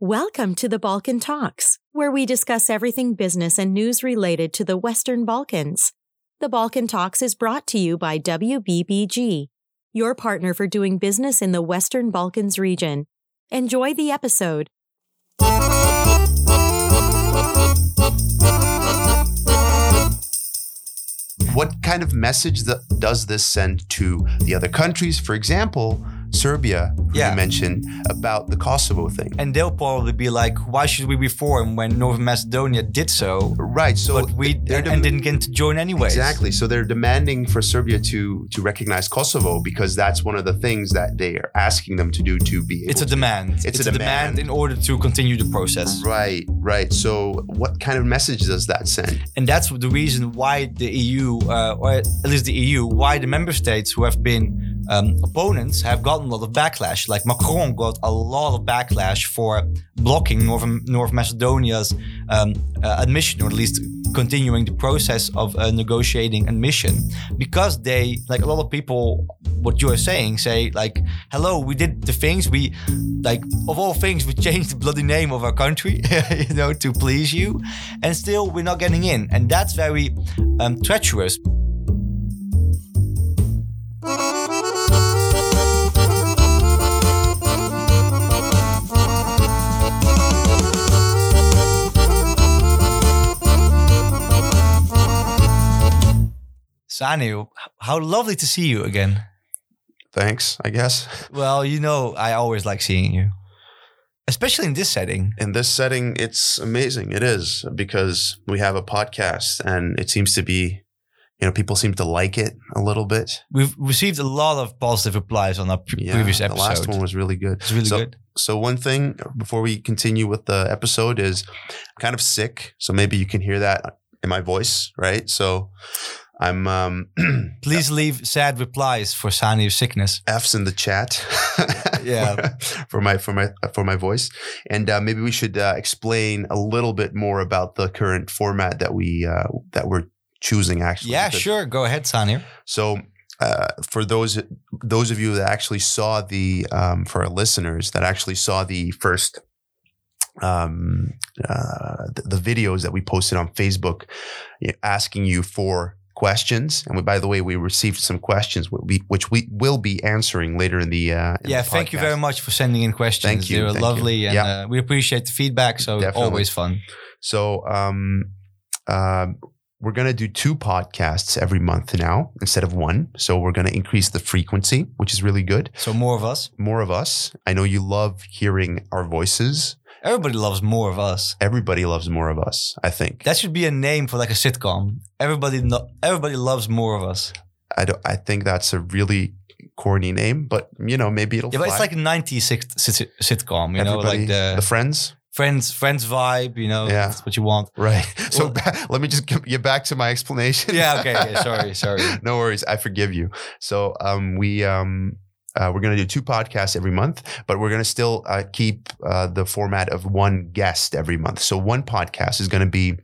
Welcome to the Balkan Talks, where we discuss everything business and news related to the Western Balkans. The Balkan Talks is brought to you by WBBG, your partner for doing business in the Western Balkans region. Enjoy the episode. What kind of message does this send to the other countries? For example, Serbia, who Yeah. you mentioned about the Kosovo thing. And they'll probably be like, why should we reform when North Macedonia did so, right. So but we they're and, didn't get to join anyway. Exactly. So they're demanding for Serbia to to recognize Kosovo because that's one of the things that they are asking them to do to be. It's a to- demand. It's a demand. in order to continue the process. Right. Right. So what kind of message does that send? And that's the reason why the EU, uh, or at least the EU, why the member states who have been um, opponents have gotten a lot of backlash. Like Macron got a lot of backlash for blocking North, North Macedonia's um, uh, admission, or at least continuing the process of uh, negotiating admission, because they, like a lot of people, what you are saying, say like, "Hello, we did the things we, like of all things, we changed the bloody name of our country, you know, to please you, and still we're not getting in, and that's very um, treacherous." Sani, how lovely to see you again. Thanks. I guess Well, you know, I always like seeing you, especially in this setting. in this setting, it's amazing. It is because we have a podcast, and it seems to be, you know, people seem to like it a little bit. We've received a lot of positive replies on our pre- previous the episode. last one was really good. it's really so, good. So one thing before we continue with the episode is I'm kind of sick, so maybe you can hear that in my voice, right? So I'm um Please leave sad replies for Sani's sickness. F's in the chat. Yeah. for my for my for my voice, and uh, maybe we should uh, explain a little bit more about the current format that we uh, that we're choosing. Actually, Yeah, because- sure. Go ahead, Sani. So, uh, for those those of you that actually saw the um, for our listeners that actually saw the first um, uh, the, the videos that we posted on Facebook, asking you for questions, and we, by the way, we received some questions which we, will be answering later in the uh, in Yeah, the thank you very much for sending in questions. Thank you, They were thank you. lovely, and Yeah. uh, we appreciate the feedback. So Definitely. always fun. So, um, um, we're going to do two podcasts every month now instead of one. So we're going to increase the frequency, which is really good. So more of us. more of us. I know you love hearing our voices. Everybody loves more of us. Everybody loves more of us, I think. That should be a name for like a sitcom. Everybody, no, everybody loves more of us. I don't, I think that's a really corny name, but you know, maybe it'll Yeah, but it's like a '90s sit- sit- sitcom. You know, like the, the friends. friends, friends vibe. You know, Yeah. that's what you want. Right. So Well- ba- let me just get back to my explanation. Yeah. Okay. okay sorry. Sorry. no worries. I forgive you. So um, we um, uh, we're going to do two podcasts every month, but we're going to still uh, keep uh, the format of one guest every month. So one podcast is going to be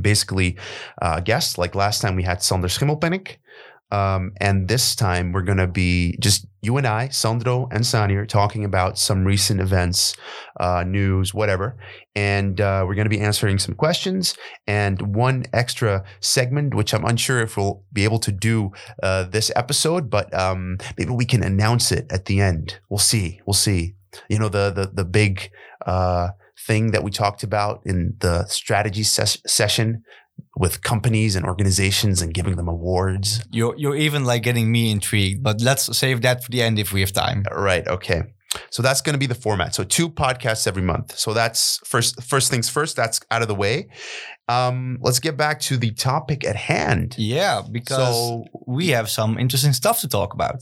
basically uh, a guest. Like last time, we had Sander Schimmelpenninck. Um, and this time we're going to be just you and I, Sandro and Sanir, talking about some recent events, uh, news, whatever. And uh, we're going to be answering some questions and one extra segment, which I'm unsure if we'll be able to do uh, this episode, but um, maybe we can announce it at the end. We'll see. We'll see. You know, the the the big uh, thing that we talked about in the strategy ses- session with companies and organizations and giving them awards. You're you're even like getting me intrigued, but let's save that for the end if we have time. Right. Okay. So that's going to be the format. So two podcasts every month. So that's first first things first. That's out of the way. Um, let's get back to the topic at hand. Yeah, because So we have some interesting stuff to talk about.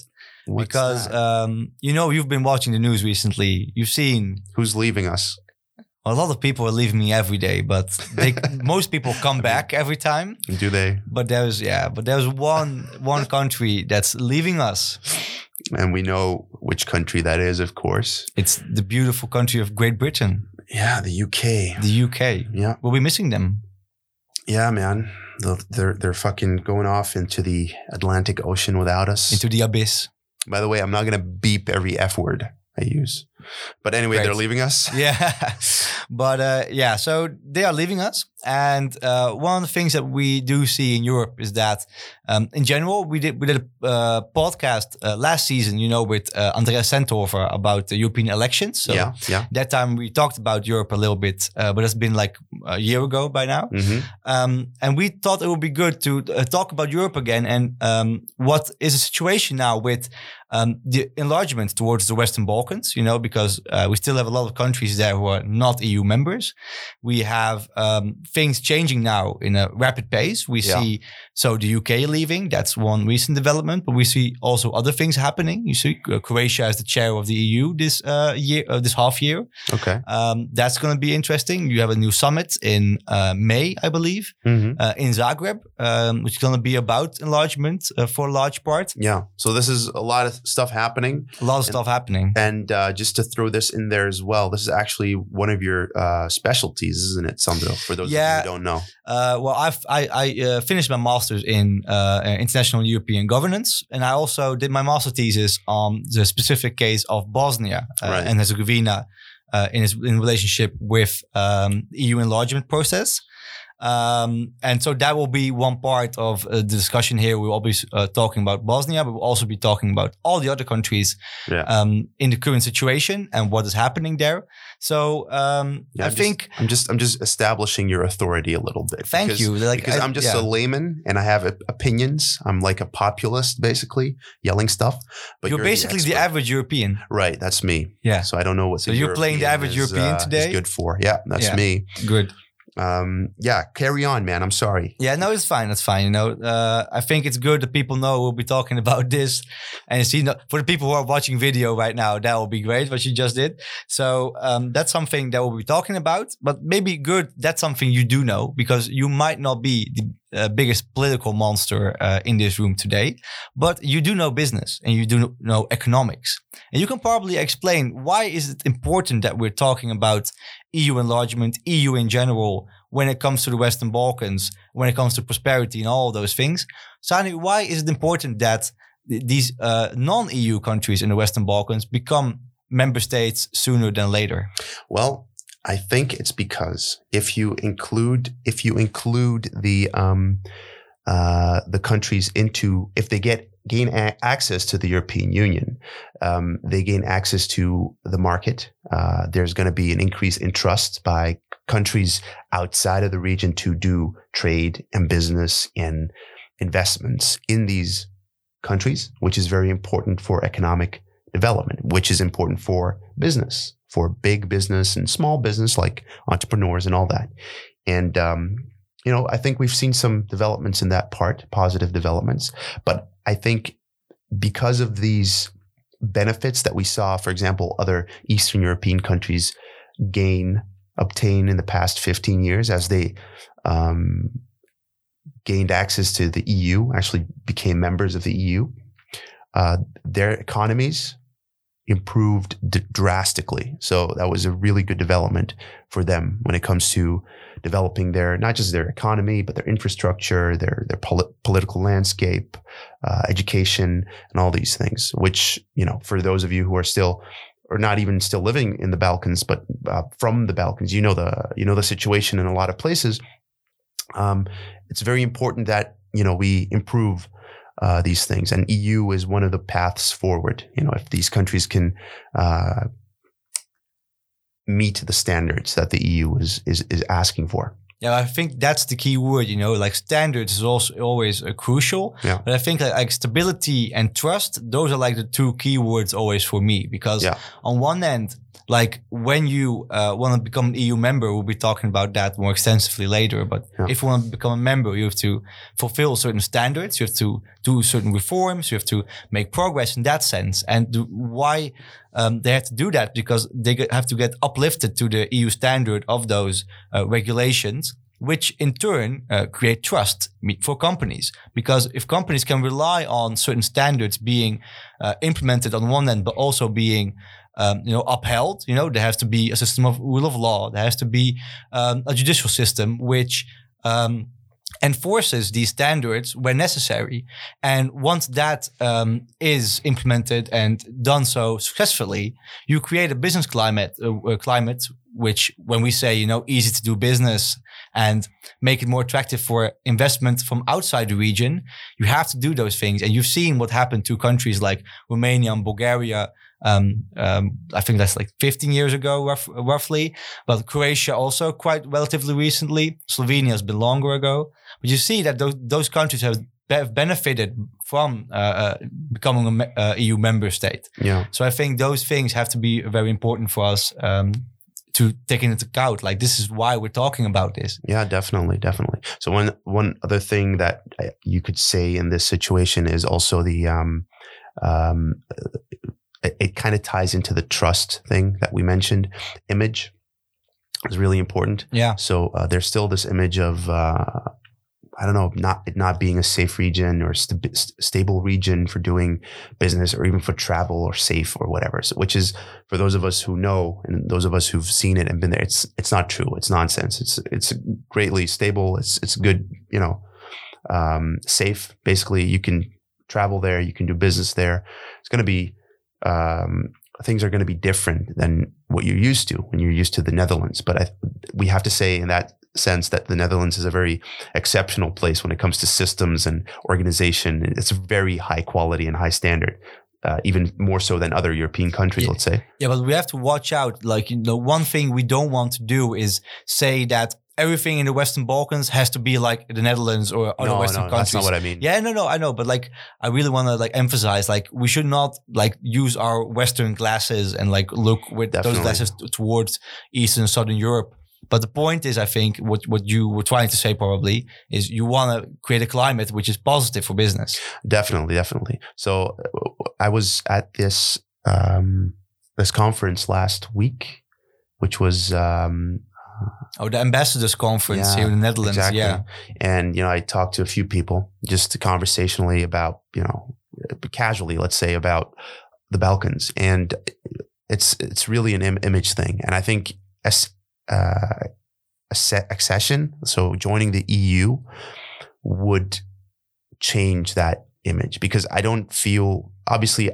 because um, you know you've been watching the news recently. You've seen who's leaving us? A lot of people are leaving me every day, but they, most people come back every time. Do they? But there's yeah, but there's one one country that's leaving us. And we know which country that is, of course. It's the beautiful country of Great Britain, Yeah, the UK. the UK. Yeah, We'll be missing them. yeah, man. They're they're fucking going off into the Atlantic Ocean without us. into the abyss. By the way, I'm not gonna beep every f word I use. But anyway, Great. they're leaving us. Yeah, but uh, yeah, so they are leaving us, and uh, one of the things that we do see in Europe is that, um, in general, we did we did a uh, podcast uh, last season, you know, with uh, Andreas Sentover about the European elections. So yeah, yeah. that time we talked about Europe a little bit, uh, but it's been like a year ago by now. Mm-hmm. Um, and we thought it would be good to uh, talk about Europe again and um, what is the situation now with um, the enlargement towards the Western Balkans, you know, because uh, we still have a lot of countries there who are not EU members. We have um, things changing now in a rapid pace. We Yeah. see, so the UK leaving, that's one recent development, but we see also other things happening. You see uh, Croatia as the chair of the EU this uh, year, uh, this half year. Okay. Um, that's going to be interesting. You have a new summit in uh, May, I believe, hmm uh, in Zagreb, um, which is going to be about enlargement uh, for a large part. Yeah. So this is a lot of stuff happening. A lot of stuff happening. And uh, just to throw this in there as well, this is actually one of your uh, specialties, isn't it, Sandro? For those Yeah. don't know. Uh, well, I've, I, I uh, finished my master's in uh, international European governance, and I also did my master thesis on the specific case of Bosnia uh, Right. and Herzegovina uh, in its in relationship with um, EU enlargement process. Um, and so that will be one part of uh, the discussion here. We'll be uh, talking about Bosnia, but we'll also be talking about all the other countries Yeah. um, in the current situation and what is happening there. So um, Yeah, I I'm just- think, I'm just I'm just establishing your authority a little bit. thank because- you. Like, Because I- I'm just yeah. a layman and I have op- opinions. I'm like a populist, basically, yelling stuff. But you're, you're, basically the, expert. average European. Right, that's me. Yeah. So I don't know what. So you're playing the average European uh, today? Is good for. Yeah, that's me. Good. Um, yeah, carry on, man. I'm sorry. Yeah, no, it's fine. That's fine. You know, uh, I think it's good that people know we'll be talking about this, and see, for the people who are watching video right now, that will be great what you just did. So um, that's something that we'll be talking about. But maybe good that's something you do know because you might not be the uh, biggest political monster uh, in this room today, but you do know business and you do know economics, and you can probably explain why is it important that we're talking about EU enlargement, EU in general, when it comes to the Western Balkans, when it comes to prosperity and all those things. Sani, why is it important that th- these uh, non-EU countries in the Western Balkans become member states sooner than later? Well, I think it's because if you include if you include the um, uh, the countries into if they get gain a- access to the European Union, um, they gain access to the market. Uh, there's going to be an increase in trust by countries outside of the region to do trade and business and investments in these countries, which is very important for economic development, which is important for business, for big business and small business like entrepreneurs and all that. And, um, you know, I think we've seen some developments in that part, positive developments. But I think because of these benefits that we saw, for example, other Eastern European countries gain, obtain in the past 15 years as they um, gained access to the EU, actually became members of the EU, uh, their economies improved d- drastically. So that was a really good development for them when it comes to developing their not just their economy but their infrastructure, their their poli- political landscape, uh, education, and all these things. Which you know, for those of you who are still or not even still living in the Balkans, but uh, from the Balkans, you know the you know the situation in a lot of places. Um, it's very important that you know we improve uh, these things. And EU is one of the paths forward. You know, if these countries can uh, meet the standards that the EU is is is asking for. Yeah, I think that's the key word. You know, like standards is also always uh, crucial. Yeah. But I think like, like stability and trust, those are like the two key words always for me. Because Yeah. on one end, like when you uh, want to become an EU member, we'll be talking about that more extensively later. But Yeah. if you want to become a member, you have to fulfill certain standards. You have to do certain reforms. You have to make progress in that sense. And the, why um, they have to do that because they get, have to get uplifted to the EU standard of those uh, regulations, which in turn uh, create trust for companies. Because if companies can rely on certain standards being uh, implemented on one end, but also being um, you know, upheld. You know, there has to be a system of rule of law. There has to be um, a judicial system which um, enforces these standards when necessary. And once that um, is implemented and done so successfully, you create a business climate, uh, climate which when we say, you know, easy to do business and make it more attractive for investment from outside the region, you have to do those things. And you've seen what happened to countries like Romania and Bulgaria. Um, um, I think that's like 15 years ago, rough, roughly. But Croatia also quite relatively recently. Slovenia has been longer ago. But you see that those, those countries have have benefited from uh, uh, becoming a uh, EU member state. Yeah. So I think those things have to be very important for us um, to take into account. Like this is why we're talking about this. Yeah, definitely, definitely. So one one other thing that uh, you could say in this situation is also the um, um, it, it kind of ties into the trust thing that we mentioned. Image is really important. Yeah. So uh, there's still this image of uh, I don't know, not it not being a safe region or st- stable region for doing business or even for travel or safe or whatever. So, which is for those of us who know and those of us who've seen it and been there, it's it's not true. It's nonsense. It's it's greatly stable. It's it's good. You know, um, safe. Basically, you can travel there. You can do business there. It's going to be um, things are going to be different than what you're used to when you're used to the Netherlands. But I, we have to say in that sense that the Netherlands is a very exceptional place when it comes to systems and organization. It's very high quality and high standard. Uh, even more so than other European countries, yeah. let's say. Yeah, but we have to watch out. Like, you know, one thing we don't want to do is say that everything in the Western Balkans has to be like the Netherlands or other no, Western no, countries. That's not what I mean. Yeah, no, no, I know, but like I really want to like emphasize like we should not like use our Western glasses and like look with Definitely. those glasses t- towards Eastern and Southern Europe. But the point is, I think what what you were trying to say probably is you want to create a climate which is positive for business. Definitely, definitely. So uh, I was at this um, this conference last week, which was um, Oh, the ambassadors conference Yeah, here in the Netherlands. exactly. Yeah, and you know I talked to a few people just conversationally about you know casually, let's say about the Balkans, and it's it's really an Im- image thing, and I think as uh, accession, so joining the EU, would change that image because I don't feel obviously.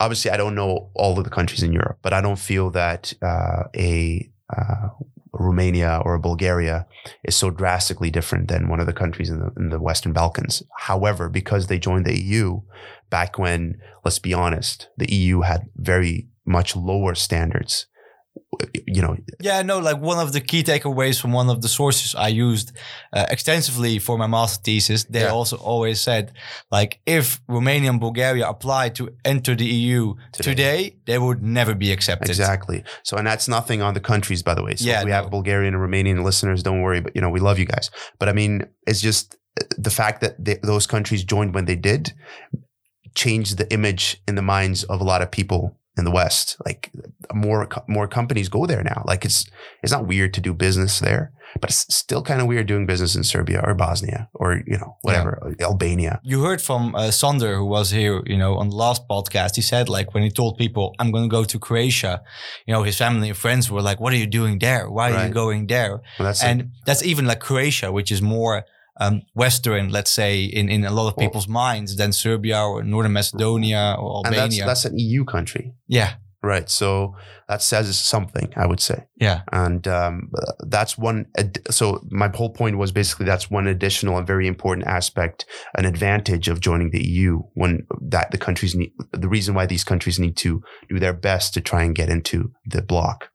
Obviously, I don't know all of the countries in Europe, but I don't feel that uh, a uh, Romania or Bulgaria is so drastically different than one of the countries in the, in the Western Balkans. However, because they joined the EU back when, let's be honest, the EU had very much lower standards. You know, yeah. No, like one of the key takeaways from one of the sources I used uh, extensively for my master thesis, they Yeah. also always said, like, if Romania and Bulgaria applied to enter the EU Today. today, they would never be accepted. exactly. So, and that's nothing on the countries, by the way. So Yeah, we no. have Bulgarian and Romanian listeners. Don't worry, but you know, we love you guys. But I mean, it's just uh, the fact that they, those countries joined when they did changed the image in the minds of a lot of people in the West. Like more more companies go there now. Like it's it's not weird to do business there, but it's still kind of weird doing business in Serbia or Bosnia or you know whatever Albania. You heard from uh, Sander, who was here, you know, on the last podcast. He said, like, when he told people, "I'm going to go to Croatia," you know, his family and friends were like, "What are you doing there? Why are you going there?" Well, that's and that's even like Croatia, which is more um, Western, let's say, in, in a lot of Well- people's minds than Serbia or Northern Macedonia or and Albania. that's that's an EU country, yeah, right? So that says something, I would say. yeah, and um, that's one. ad- So my whole point was basically that's one additional and very important aspect, an advantage of joining the EU. When that the countries need, the reason why these countries need to do their best to try and get into the bloc.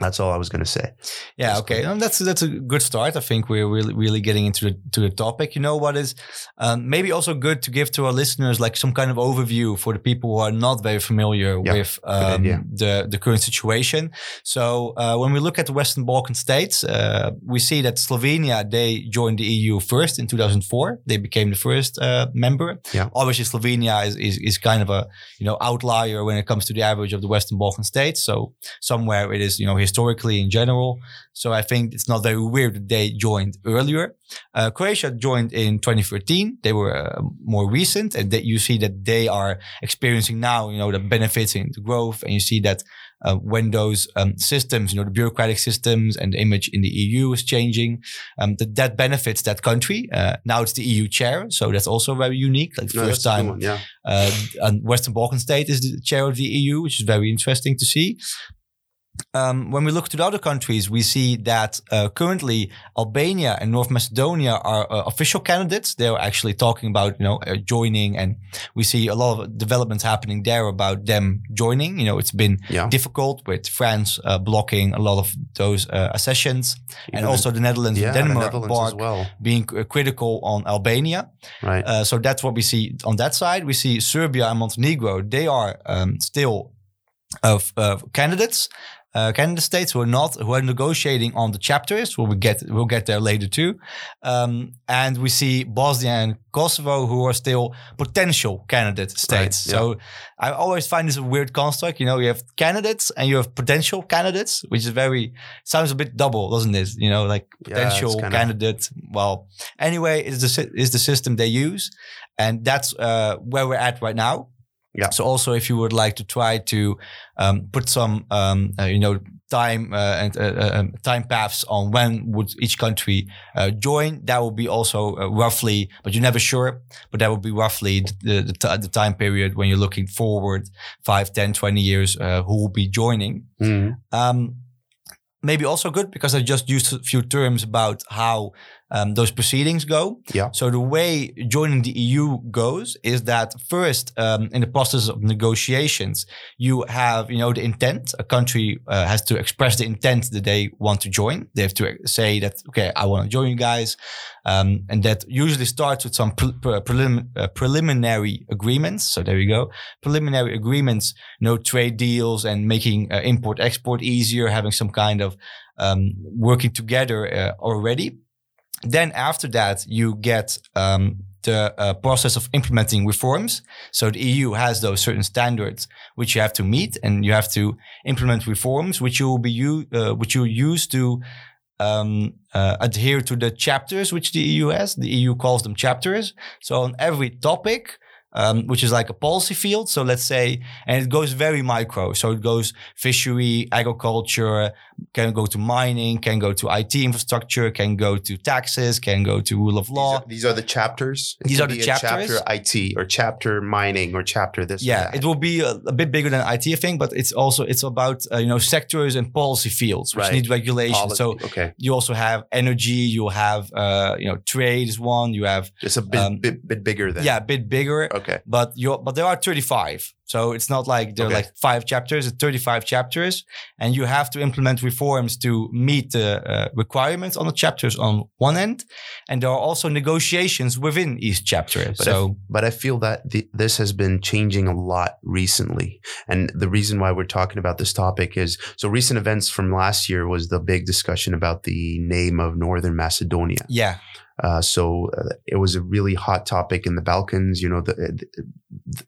That's all I was going to say. yeah. Okay. Um, that's that's a good start. I think we're really really getting into the to the topic. You know what is um, maybe also good to give to our listeners like some kind of overview for the people who are not very familiar Yeah, with um, the the current situation. So uh, when we look at the Western Balkan states, uh, we see that Slovenia they joined the EU first in 2004. They became the first uh, member. Yeah. Obviously, Slovenia is, is is kind of a you know outlier when it comes to the average of the Western Balkan states. So somewhere it is you know historically in general. So I think it's not very weird that they joined earlier. Uh, Croatia joined in 2013. They were uh, more recent, and that you see that they are experiencing now, you know, the benefits and the growth, and you see that uh, when those um, systems, you know, the bureaucratic systems and the image in the EU is changing, um, that that benefits that country. Uh, now it's the EU chair, so that's also very unique. Like No, first that's a good time, one, yeah. uh, and Western Balkan state is the chair of the EU, which is very interesting to see. Um, when we look to the other countries, we see that uh, currently Albania and North Macedonia are uh, official candidates. They're actually talking about, you know, uh, joining, and we see a lot of developments happening there about them joining. You know, it's been Yeah. difficult with France uh, blocking a lot of those uh, accessions, and also the Netherlands yeah, and the Denmark Netherlands as well. being uh, critical on Albania. Right. Uh, so that's what we see on that side. We see Serbia and Montenegro. They are um, still of uh, candidates, uh, candidate states who are not who are negotiating on the chapters. We'll get we'll get there later too. Um, and we see Bosnia and Kosovo who are still potential candidate states. yeah. So I always find this a weird construct. You know, you have candidates and you have potential candidates, which is very sounds a bit double, doesn't it? You know, like Yeah, potential kinda- candidate. Well, anyway, is the is the system they use, and that's uh, where we're at right now. Yeah. So also, if you would like to try to um, put some, um, uh, you know, time uh, and uh, uh, um, time paths on when would each country uh, join, that will be also uh, roughly, but you're never sure, but that would be roughly the the, the time period when you're looking forward 5, 10, 20 years, uh, who will be joining. Mhm. Um, maybe also good because I just used a few terms about how um, those proceedings go. Yeah. So the way joining the EU goes is that first, um, in the process of negotiations, you have you know the intent. A country uh, has to express the intent that they want to join. They have to say that okay, I want to join you guys, um, and that usually starts with some pre- pre- prelim- uh, preliminary agreements. So there you go, preliminary agreements, no trade deals, and making uh, import export easier, having some kind of um, working together uh, already. Then after that, you get um, the uh, process of implementing reforms. So the EU has those certain standards which you have to meet, and you have to implement reforms which you will be u- uh, which you use to um, uh, adhere to the chapters which the EU has. The EU calls them chapters. So on every topic. Um, which is like a policy field. So let's say, and it goes very micro. So it goes fishery, agriculture, can go to mining, can go to IT infrastructure, can go to taxes, can go to rule of These law. are, these are the chapters. It These are the chapters. Chapter IT or chapter mining or chapter this. yeah, it will be a, a bit bigger than IT, I think, but it's also it's about uh, you know sectors and policy fields which Right. need regulation. Policy. So okay, you also have energy, you have uh, you know trade is one, you have it's a bit, um, bit bit bigger than. yeah a bit bigger, Okay. but you but there are 35 so it's not like there are Okay. like five chapters it's 35 chapters and you have to implement reforms to meet the uh, requirements on the chapters on one end and there are also negotiations within each chapter But so But I feel that the, this has been changing a lot recently. And the reason why we're talking about this topic is so recent events from last year was the big discussion about the name of Northern Macedonia. yeah Uh, so uh, it was a really hot topic in the Balkans. You know, the, the,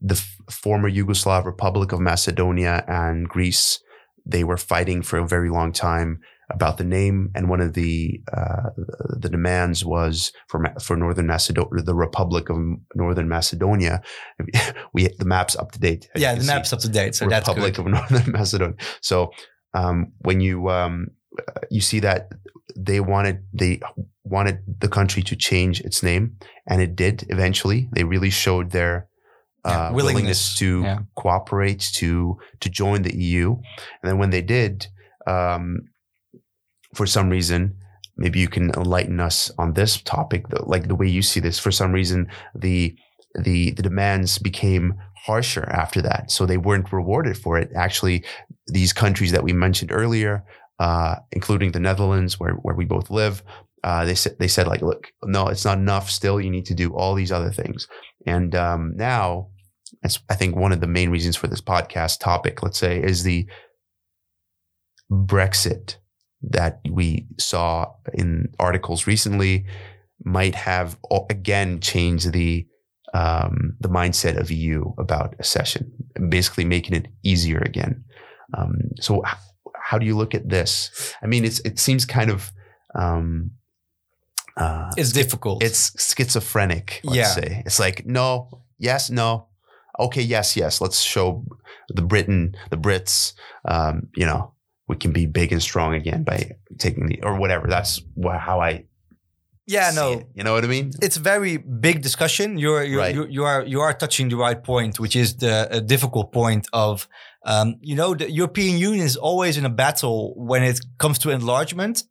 the f- former Yugoslav Republic of Macedonia and Greece, they were fighting for a very long time about the name. And one of the uh, the demands was for Ma- for Northern Macedonia, the Republic of Northern Macedonia. We the map's up to date. yeah the see. map's up to date so that's Republic of Northern Macedonia. So um, when you um, you see that they wanted they wanted the country to change its name, and it did eventually. They really showed their uh, willingness. willingness to Yeah. cooperate to to join the EU. And then when they did, um, for some reason, maybe you can enlighten us on this topic, like the way you see this. For some reason, the the the demands became harsher after that, so they weren't rewarded for it. Actually, these countries that we mentioned earlier, uh, including the Netherlands, where where we both live, uh, they said they said like, look, no, it's not enough. Still, you need to do all these other things. And um, now, that's I think one of the main reasons for this podcast topic, let's say, is the Brexit that we saw in articles recently might have again changed the um, the mindset of EU about accession, basically making it easier again. Um, so, h- how do you look at this? I mean, it's it seems kind of um, uh, It's difficult. it's schizophrenic. Let's Yeah. say it's like no, yes, no, okay, yes, yes. Let's show the Britain, the Brits. Um, you know, we can be big and strong again by taking the or whatever. That's how I yeah, no. it. You know what I mean? It's a very big discussion. You're, you're Right. you, you are you are touching the right point, which is the difficult point of um, you know the European Union is always in a battle when it comes to enlargement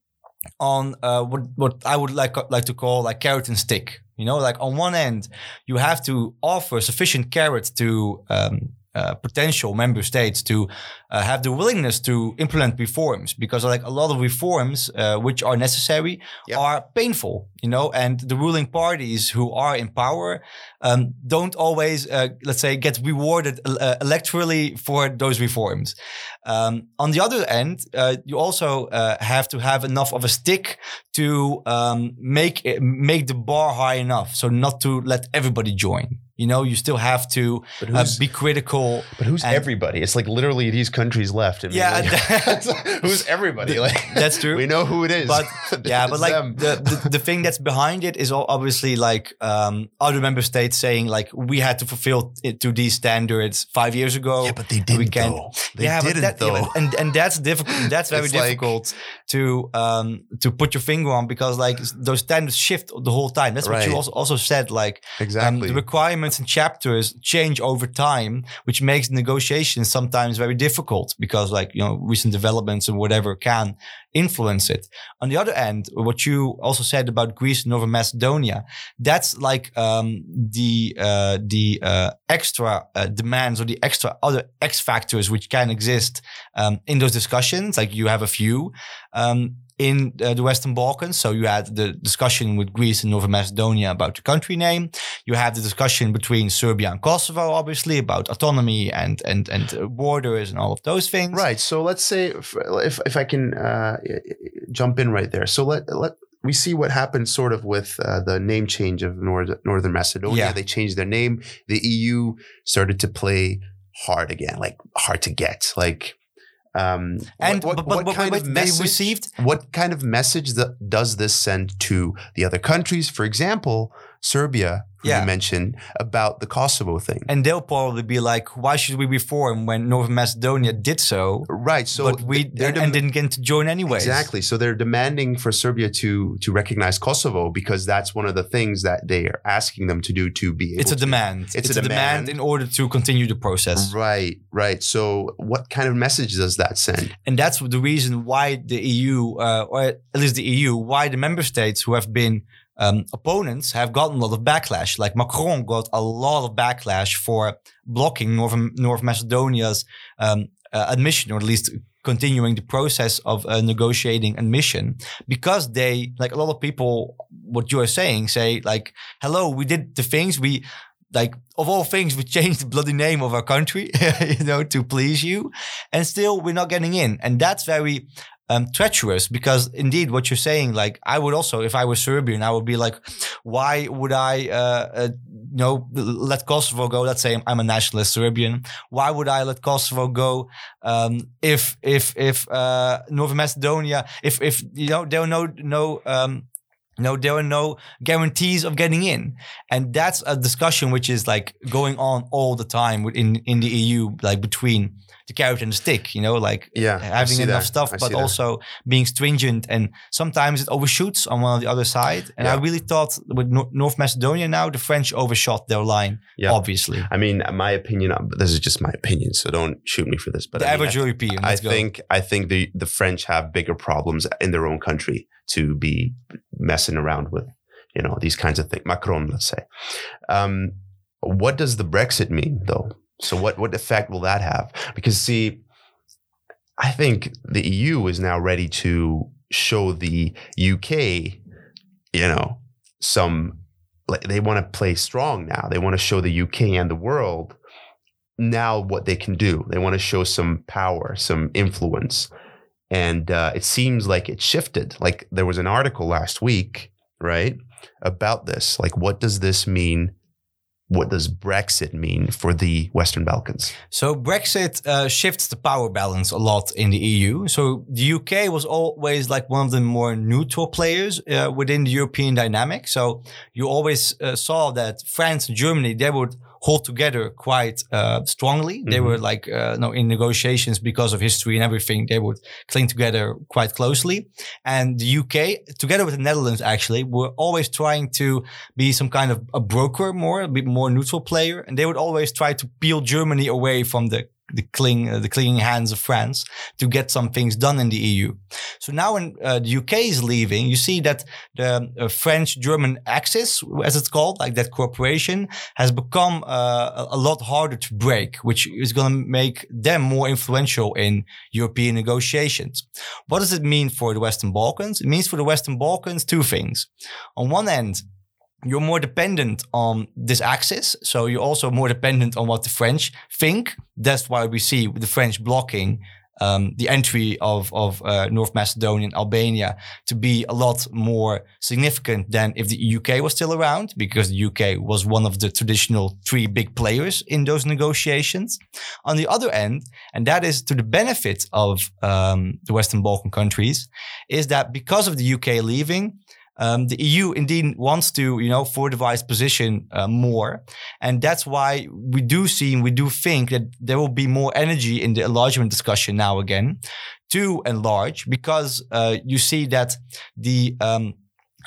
on uh, what what I would like like to call like carrot and stick. You know, like on one end, you have to offer sufficient carrot to um, uh, potential member states to uh, have the willingness to implement reforms because like a lot of reforms uh, which are necessary Yeah. are painful you know and the ruling parties who are in power um, don't always uh, let's say get rewarded uh, electorally for those reforms um, on the other end uh, you also uh, have to have enough of a stick to um, make it, make the bar high enough so not to let everybody join you know you still have to uh, be critical But who's everybody? It's like literally these countries left. I mean, Yeah, like, who's everybody? Like that's true. We know who it is. But yeah, but like the, the the thing that's behind it is all obviously like um, other member states saying like we had to fulfill it to these standards five years ago. yeah, but they didn't can't- though. They yeah, didn't but that, yeah, though. but- and and that's difficult. That's very It's like- difficult to um to put your finger on because like those standards shift the whole time. That's what you also also said. Like um, exactly. the requirements and chapters change over time, which makes negotiations sometimes very difficult because, like, you know, recent developments and whatever can influence it. On the other end, what you also said about Greece and Northern Macedonia, that's like um, the uh, the uh, extra uh, demands or the extra other X factors which can exist um, in those discussions. Like you have a few. Um, in uh, the Western Balkans. So you had the discussion with Greece and Northern Macedonia about the country name. You have the discussion between Serbia and Kosovo, obviously, about autonomy and and and uh, borders and all of those things. Right. So let's say if if, if I can uh, jump in right there. So let let we see what happened sort of with uh, the name change of North, Northern Macedonia. Yeah. They changed their name. The EU started to play hard again, like hard to get, like. Um, And what, what, but, what but kind wait, of message? received what kind of message that does this send to the other countries? For example, Serbia, who Yeah. you mentioned about the Kosovo thing. and they'll probably be like, why should we reform when Northern Macedonia did so, right. So but we they're and, didn't get to join anyway. Exactly. So they're demanding for Serbia to to recognize Kosovo because that's one of the things that they are asking them to do to be able It's a to- demand. It's It's, a a demand demand. in order to continue the process. Right, right. So what kind of message does that send? and that's the reason why the EU, uh, or at least the EU, why the member states who have been um, opponents have gotten a lot of backlash. Like Macron got a lot of backlash for blocking North, North Macedonia's um, uh, admission, or at least continuing the process of uh, negotiating admission, because they, like a lot of people, what you are saying, say like, "Hello, we did the things we." Like of all things, we changed the bloody name of our country, you know, to please you and still we're not getting in and that's very um, treacherous because indeed what you're saying like i would also if i were serbian i would be like why would i uh, uh, you know let kosovo go? Let's say I'm, a nationalist serbian. Why would i let kosovo go um, if if if uh, northern macedonia if if you know there are no no um, no, there are no guarantees of getting in, and that's a discussion which is like going on all the time within in the EU, like between the carrot and the stick. You know, like Yeah, having enough that. stuff, I but see that. also being stringent, and sometimes it overshoots on one of the other side. And I really thought with Nor- North Macedonia now, the French overshot their line. Yeah. obviously, I mean, my opinion. uh, This is just my opinion, so don't shoot me for this. But the I mean, average I, European. I think I think the the French have bigger problems in their own country to be messing around with, you know, these kinds of things. Macron, let's say. Um, what does the Brexit mean, though? So what what effect will that have? Because see, I think the EU is now ready to show the UK, you know, some like they want to play strong now. They want to show the UK and the world now what they can do. They want to show some power, some influence. And uh, it seems like it shifted. Like there was an article last week, right, about this. Like, what does this mean what does Brexit mean for the Western Balkans? So Brexit uh, shifts the power balance a lot in the EU. So the UK was always like one of the more neutral players uh, within the European dynamic. So you always uh, saw that France and Germany they would hold together quite uh, strongly. They Mhm. were like uh, no in negotiations because of history and everything. They would cling together quite closely. And the UK, together with the Netherlands, actually, were always trying to be some kind of a broker, more a bit more neutral player, and they would always try to peel Germany away from the the cling uh, the clinging hands of France to get some things done in the EU. So now when uh, the UK is leaving, you see that the uh, French-German axis, as it's called, like that cooperation, has become uh, a- a lot harder to break, which is going to make them more influential in European negotiations. What does it mean for the Western Balkans? It means for the Western Balkans two things. On one end, you're more dependent on this axis. So you're also more dependent on what the French think. That's why we see the French blocking um, the entry of, of uh, North Macedonia and Albania to be a lot more significant than if the UK was still around, because the UK was one of the traditional three big players in those negotiations. On the other end, and that is to the benefit of um, the Western Balkan countries, is that because of the UK leaving, um, the EU indeed wants to, you know, fortify its position uh, more, and that's why we do see and we do think that there will be more energy in the enlargement discussion now again to enlarge because uh, you see that the um,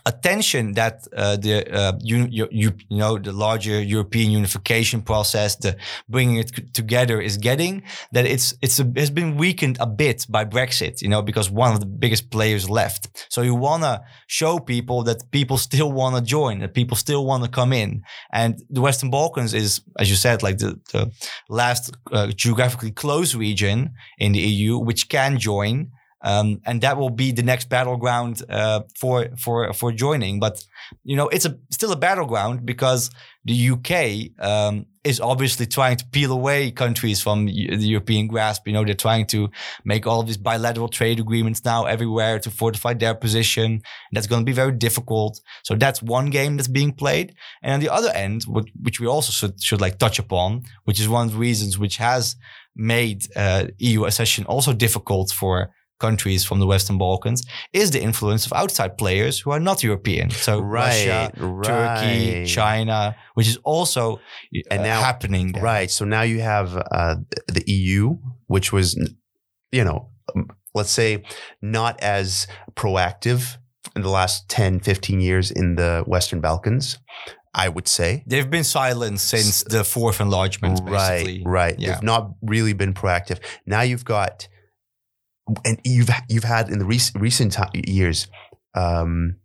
attention that uh, the uh, you, you, you know the larger European unification process, the bringing it together is getting that it's it's a, has been weakened a bit by Brexit, you know, because one of the biggest players left. So you want to show people that people still want to join, that people still want to come in, and the Western Balkans is, as you said, like the, the last uh, geographically close region in the EU which can join. Um, and that will be the next battleground uh, for for for joining. But you know, it's a still a battleground because the UK um, is obviously trying to peel away countries from the European grasp. You know, they're trying to make all these bilateral trade agreements now everywhere to fortify their position. That's going to be very difficult. So that's one game that's being played. And on the other end, which, which we also should, should like touch upon, which is one of the reasons which has made uh, EU accession also difficult for countries from the Western Balkans, is the influence of outside players who are not European. So Russia, Turkey. China, which is also uh, And now- happening there. Right. So now you have uh, the EU, which was, you know, um, let's say not as proactive in the last 10, 15 years in the Western Balkans, I would say. They've been silent since the fourth enlargement, basically. Right, right. Yeah. They've not really been proactive. Now you've got, and you've you've had in the recent recent years, um,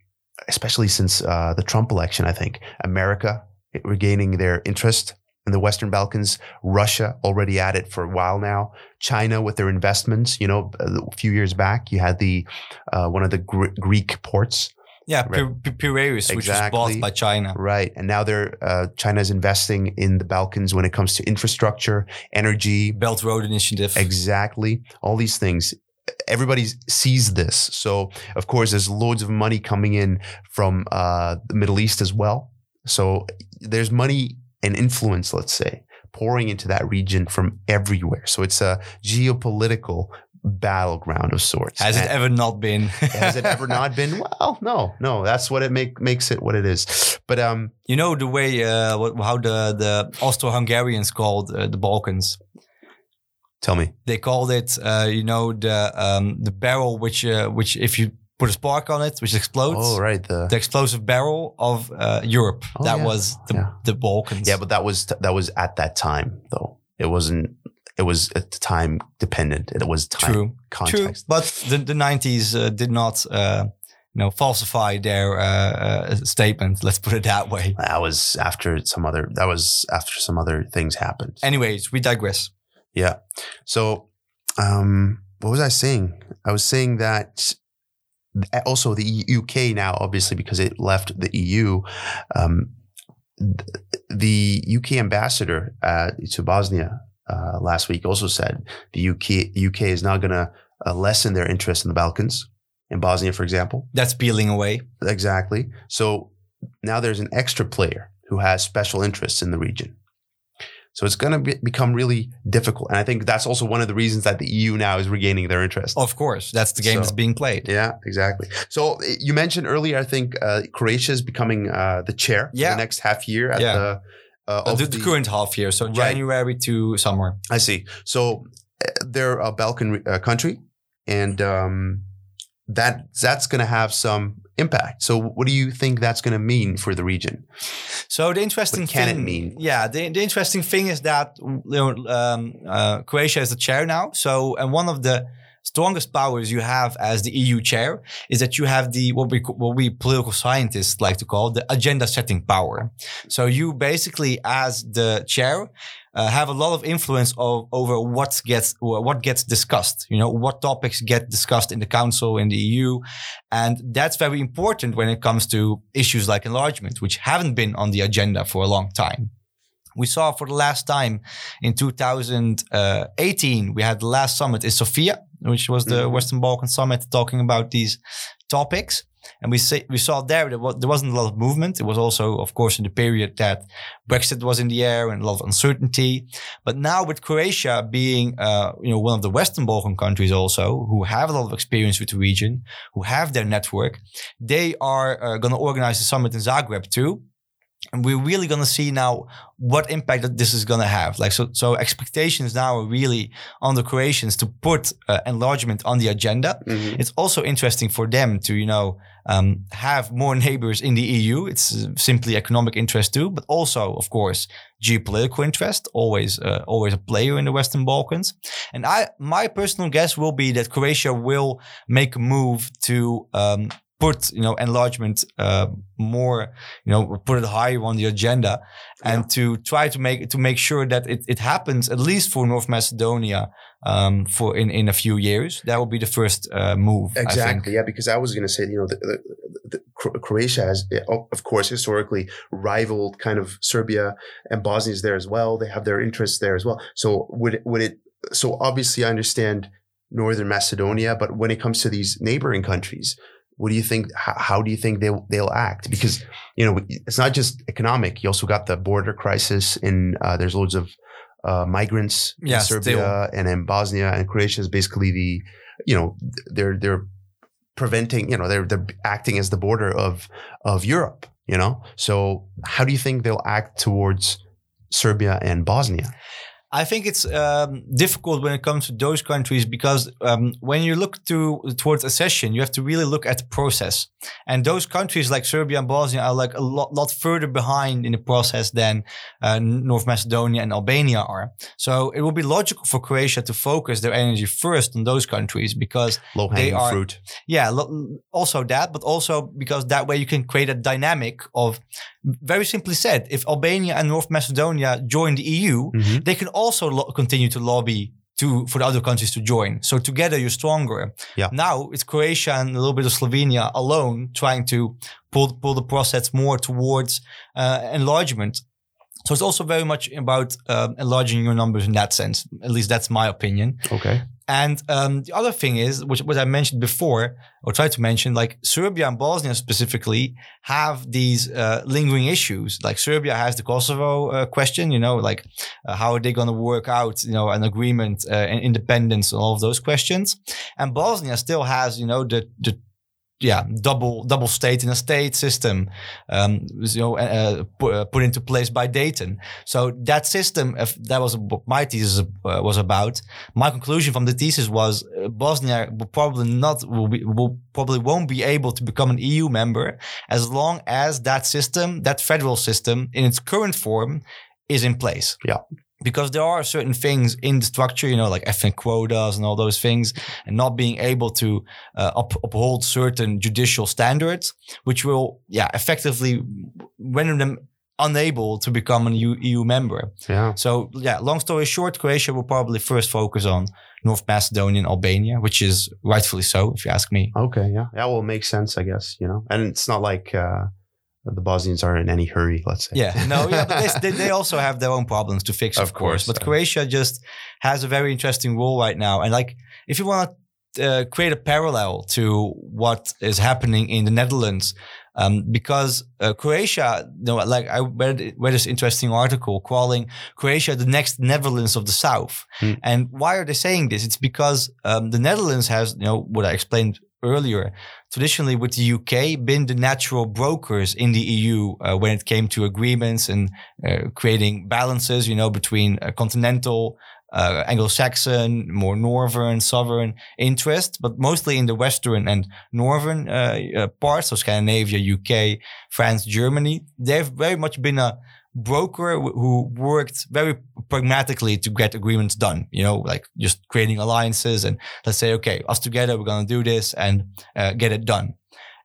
especially since uh, the Trump election, I think America regaining their interest in the Western Balkans, Russia already at it for a while now, China with their investments. You know, a few years back, you had the uh, one of the Gr- Greek ports Yeah, Right. Pir- Pir- Piraeus, which was bought by China. Right. And now they're uh, China's investing in the Balkans when it comes to infrastructure, energy, Belt Road Initiative. exactly all these things. Everybody sees this. So of course, there's loads of money coming in from uh, the Middle East as well. So there's money and influence, let's say, pouring into that region from everywhere. So it's a geopolitical battleground of sorts. Has it ever not been? has it ever not been? Well, no, no. That's what it make makes it what it is. But um, You know the way uh, how the the Austro-Hungarians called uh, the Balkans. Tell me. They called it, uh, you know, the um, the barrel which uh, which if you put a spark on it, which explodes. Oh, right. The The explosive barrel of uh, Europe. Oh, that yeah. was the, Yeah. the Balkans. yeah, but that was that was at that time though. It wasn't. It was at the time dependent. It was time true, true. But the the nineties uh, did not, uh, you know, falsify their uh, uh, statement. Let's put it that way. That was after some other. That was after some other things happened. Anyways, we digress. Yeah. So, um, what was I saying? I was saying that also the UK now, obviously, because it left the EU, um, the UK ambassador uh, to Bosnia uh, last week also said the UK UK is now going to uh, lessen their interest in the Balkans, in Bosnia, for example. That's peeling away. Exactly. So now there's an extra player who has special interests in the region. So it's going to be, become really difficult. And I think that's also one of the reasons that the EU now is regaining their interest. Of course, that's the game So- that's being played. Yeah, exactly. So uh, you mentioned earlier, I think uh, Croatia is becoming uh, the chair for Yeah. the next half year at Yeah. the. Uh, of the, the current half year, so Right. January to summer. I see. So uh, they're a Balkan uh, country, and um, that that's going to have some impact. So what do you think that's going to mean for the region? So the interesting What can it thing, mean? Yeah, the, the interesting thing is that you know, um, uh, Croatia is the chair now. So, and one of the strongest powers you have as the EU chair is that you have the what we what we political scientists like to call the agenda setting power. So you basically, as the chair. Uh, have a lot of influence of, over what gets what gets discussed. You know what topics get discussed in the council in the EU, and that's very important when it comes to issues like enlargement, which haven't been on the agenda for a long time. We saw for the last time in 2018, we had the last summit in Sofia, which was the Mhm. Western Balkan summit talking about these topics. And we say, we saw there that there wasn't a lot of movement. It was also, of course, in the period that Brexit was in the air and a lot of uncertainty. But now with Croatia being, uh, you know, one of the Western Balkan countries also who have a lot of experience with the region, who have their network, they are uh, going to organize a summit in Zagreb too. And we're really going to see now what impact that this is going to have. Like so, so expectations now are really on the Croatians to put uh, enlargement on the agenda. It's also interesting for them to, you know, um, have more neighbors in the EU. It's uh, simply economic interest too, but also, of course, geopolitical interest. Always, uh, always a player in the Western Balkans. And I, my personal guess will be that Croatia will make a move to um, put, you know, enlargement uh, more, you know, put it higher on the agenda, and to try to make to make sure that it, it happens at least for North Macedonia um, for in, in a few years. That will be the first uh, move. Exactly. Yeah, because I was going to say, you know, the, the, the, Cro- Croatia has, of course, historically rivaled kind of Serbia and Bosnia is there as well. They have their interests there as well. So would would it? So obviously, I understand Northern Macedonia, but when it comes to these neighboring countries, what do you think? How, how do you think they'll they'll act? Because you know, it's not just economic. You also got the border crisis, and uh, there's loads of uh, migrants Yeah, in Serbia and in Bosnia, and Croatia is basically the, you know, they're they're preventing, you know, they're they're acting as the border of of Europe, you know. So how do you think they'll act towards Serbia and Bosnia? I think it's um, difficult when it comes to those countries because um, when you look to towards accession, you have to really look at the process. And those countries like Serbia and Bosnia are like a lot, lot further behind in the process than uh, North Macedonia and Albania are. So it will be logical for Croatia to focus their energy first on those countries because Low hanging are- fruit. yeah, lo- also that, but also because that way you can create a dynamic of very simply said, if Albania and North Macedonia join the EU, Mhm. they can also lo- continue to lobby to for the other countries to join. So together you're stronger. Yeah. Now it's Croatia and a little bit of Slovenia alone trying to pull pull the process more towards uh, enlargement. So it's also very much about um, enlarging your numbers in that sense. At least that's my opinion. Okay. And um, the other thing is, which what I mentioned before, or tried to mention, like Serbia and Bosnia specifically have these uh, lingering issues. Like Serbia has the Kosovo uh, question, you know, like uh, how are they going to work out, you know, an agreement uh, and independence and all of those questions. And Bosnia still has, you know, the the yeah double double state in a state system, um, you know, uh, put, uh, put into place by Dayton. So that system, that was what my thesis uh, was about. My conclusion from the thesis was uh, Bosnia will probably not will, be, will probably won't be able to become an EU member as long as that system, that federal system, in its current form, is in place. Yeah. Because there are certain things in the structure, you know, like ethnic quotas and all those things, and not being able to uh, up, uphold certain judicial standards, which will, yeah, effectively render them unable to become an EU, EU member. Yeah. So yeah, long story short, Croatia will probably first focus on North Macedonia and Albania, which is rightfully so, if you ask me. Okay. Yeah. That will make sense, I guess. You know, and it's not like uh, the Bosnians aren't in any hurry. Let's say. Yeah, no, yeah, but they, they also have their own problems to fix, of, Of course. course, But uh, Croatia just has a very interesting role right now, and like if you want to uh, create a parallel to what is happening in the Netherlands um, because uh, Croatia, you know, like I read, read this interesting article calling Croatia the next Netherlands of the South. Hmm. And why are they saying this? It's because um, the Netherlands has, you know, what I explained earlier, traditionally with the UK been the natural brokers in the EU uh, when it came to agreements and uh, creating balances, you know, between uh, continental uh, Anglo-Saxon, more northern, southern interest, but mostly in the western and northern uh, parts, so Scandinavia, UK, France, Germany. They've very much been a broker who worked very pragmatically to get agreements done. You know, like just creating alliances and let's say, okay, us together, we're gonna do this and uh, get it done.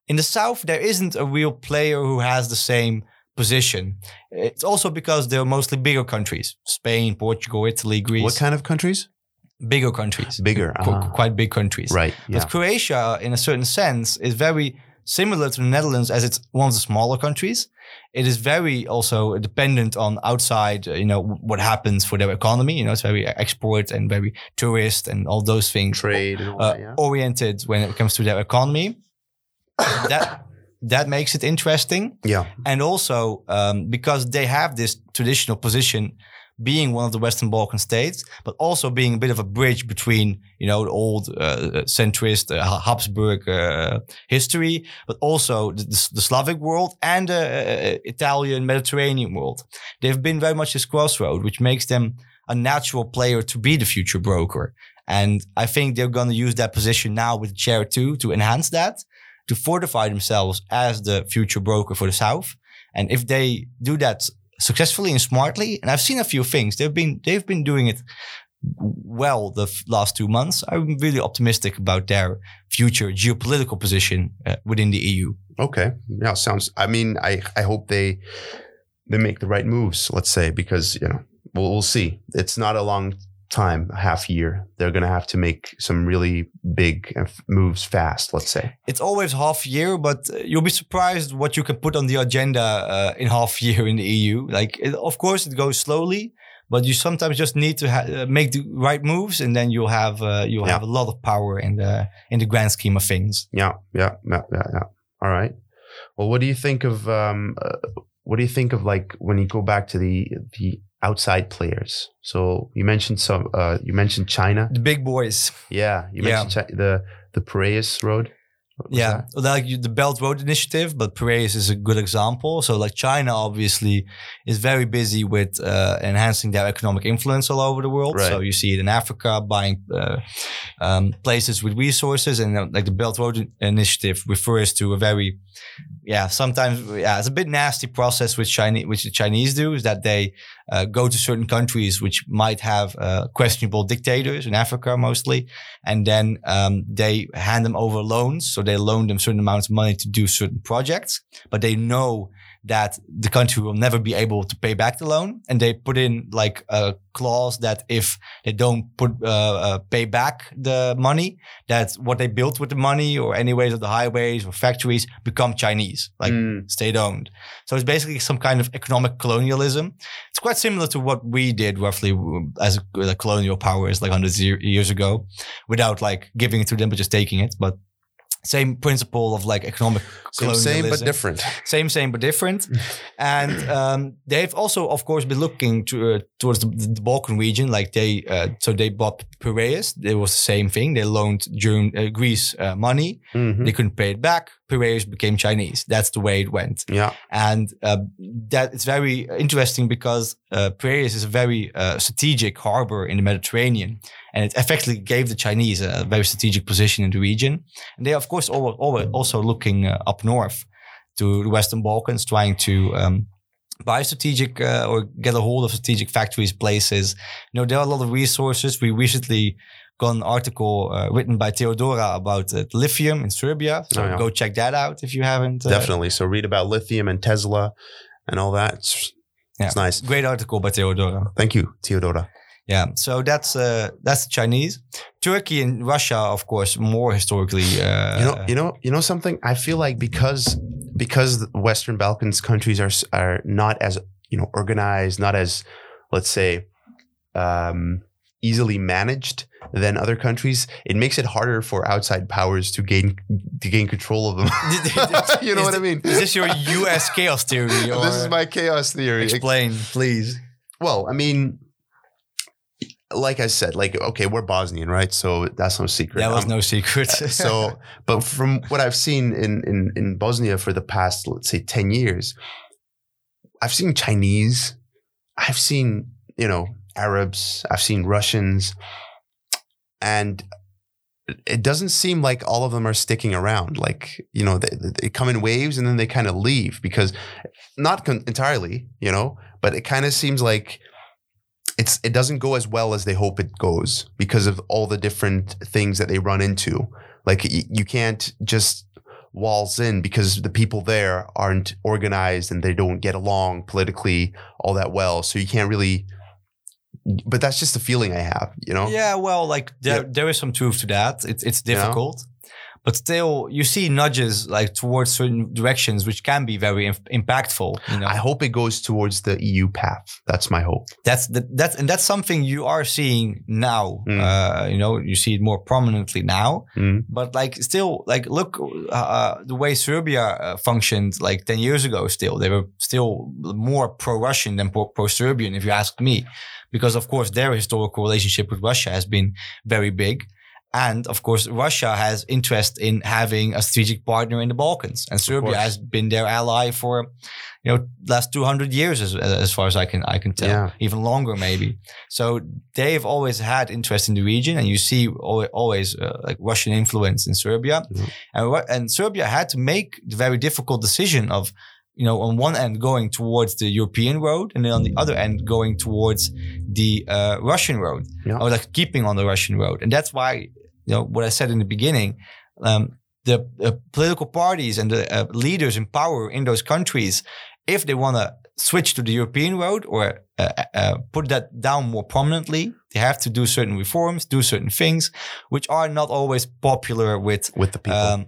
In the south, there isn't a real player who has the same position. It's also because they're mostly bigger countries: Spain, Portugal, Italy, Greece. What kind of countries? bigger countries, Bigger. Qu- ah. quite big countries. Right. Yeah. But Croatia, in a certain sense, is very similar to the Netherlands as it's one of the smaller countries. It is very also dependent on outside, uh, you know, what happens for their economy. You know, it's very export and very tourist and all those things Trade uh, that. Yeah. oriented when it comes to their economy. that that makes it interesting Yeah. and also um, because they have this traditional position being one of the western balkan states but also being a bit of a bridge between you know the old uh, centrist uh, habsburg uh, history but also the, the, slavic world and the uh, italian mediterranean world they've been very much this crossroad which makes them a natural player to be the future broker and i think they're going to use that position now with chair 2 to enhance that to fortify themselves as the future broker for the South. And if they do that successfully and smartly, and I've seen a few things, they've been they've been doing it well the f- last two months. I'm really optimistic about their future geopolitical position uh, within the EU. Okay. Yeah. Sounds. I mean, I I hope they they make the right moves. Let's say because you know we'll we'll see. It's not a long time, a half year. They're going to have to make some really big uh, moves fast. Let's say. It's always half year, but uh, you'll be surprised what you can put on the agenda uh, in half year in the EU. Like, it, of course, it goes slowly, but you sometimes just need to ha- uh, make the right moves, and then you'll have uh, you'll Yeah. have a lot of power in the in the grand scheme of things. Yeah. Yeah. Yeah. Yeah. yeah. All right. Well, what do you think of um, uh, what do you think of like when you go back to the the outside players? So you mentioned some. Uh, you mentioned China. The big boys, Yeah. You Yeah. mentioned the the Piraeus Road. Yeah, that? like you- the Belt Road Initiative, but Piraeus is a good example. So, like China, obviously, is very busy with uh, enhancing their economic influence all over the world. Right. So you see it in Africa, buying uh, um, places with resources, and uh, like the Belt Road Initiative refers to a very, yeah, sometimes yeah, it's a bit nasty process which Chinese which the Chinese do is that they uh, go to certain countries which might have uh, questionable dictators in Africa mostly, and then um, they hand them over loans. So they loan them certain amounts of money to do certain projects, but they know that the country will never be able to pay back the loan, and they put in like a clause that if they don't put uh, uh, pay back the money, that what they built with the money or anyways of the highways or factories become Chinese, like Mm, state owned. So it's basically some kind of economic colonialism. It's quite similar to what we did roughly as a, a colonial powers like hundreds of years ago, without like giving it to them but just taking it. But same principle of like economic same, same but different. Same, same, but different. and um, they've also, of course, been looking to, uh, towards the, the Balkan region. Like they, uh, so they bought Piraeus. It was the same thing. They loaned Germ- uh, Greece uh, money. Mhm. They couldn't pay it back. Piraeus became Chinese. That's the way it went. Yeah. And uh, that it's very interesting because uh, Piraeus is a very uh, strategic harbor in the Mediterranean, and it effectively gave the Chinese a very strategic position in the region. And they, of course, al- al- also looking uh, up north to the Western Balkans, trying to um, buy strategic uh, or get a hold of strategic factories, places. You know, there are a lot of resources. We recently got an article uh, written by Theodora about uh, lithium in Serbia. So Oh, yeah. go check that out if you haven't. uh, Definitely. So read about lithium and Tesla and all that. It's, it's nice. Great article by Theodora. Thank you, Theodora. Yeah, so that's uh, that's the Chinese. Turkey and Russia, of course, more historically. Uh, You know, you know, you know something. I feel like because because the Western Balkans countries are are not as you know organized, not as let's say um, easily managed than other countries, it makes it harder for outside powers to gain to gain control of them. you know Is what I thi- mean? Is this your U.S. chaos theory? Or this is my chaos theory. explain, please. Well, I mean, like I said, like okay, we're Bosnian, right? So that's no secret. That was Um, no secret. so, but from what I've seen in, in in Bosnia for the past, let's say, ten years, I've seen Chinese, I've seen you know Arabs, I've seen Russians, and it doesn't seem like all of them are sticking around. Like you know, they, they come in waves and then they kind of leave because not con- entirely, you know, but it kind of seems like it's it doesn't go as well as they hope it goes because of all the different things that they run into. Like y- you can't just walls in because the people there aren't organized and they don't get along politically all that well. So you can't really. But that's just the feeling I have, you know. Yeah, well, like there, Yeah. there is some truth to that. It's it's difficult, but still, you see nudges like towards certain directions, which can be very im- impactful. You know, I hope it goes towards the EU path. That's my hope. that's the, that's and that's something you are seeing now. Mm. Uh, you know, you see it more prominently now. Mm. But like, still, like, look uh, the way Serbia uh, functioned like ten years ago. Still, they were still more pro-Russian than pro- pro-Serbian, if you ask me, because of course their historical relationship with Russia has been very big. And of course, Russia has interest in having a strategic partner in the Balkans, and Serbia course. has been their ally for, you know, last two hundred years, as, as far as I can I can tell, Yeah. even longer maybe. So they've always had interest in the region, and you see always uh, like Russian influence in Serbia, Yeah. and and Serbia had to make the very difficult decision of, you know, on one end going towards the European road, and then on the other end going towards the uh, Russian road, Yeah. or like keeping on the Russian road, and that's why you know what I said in the beginning. Um, the uh, political parties and the uh, leaders in power in those countries, if they want to switch to the European road or uh, uh, put that down more prominently, they have to do certain reforms, do certain things, which are not always popular with With the people. um,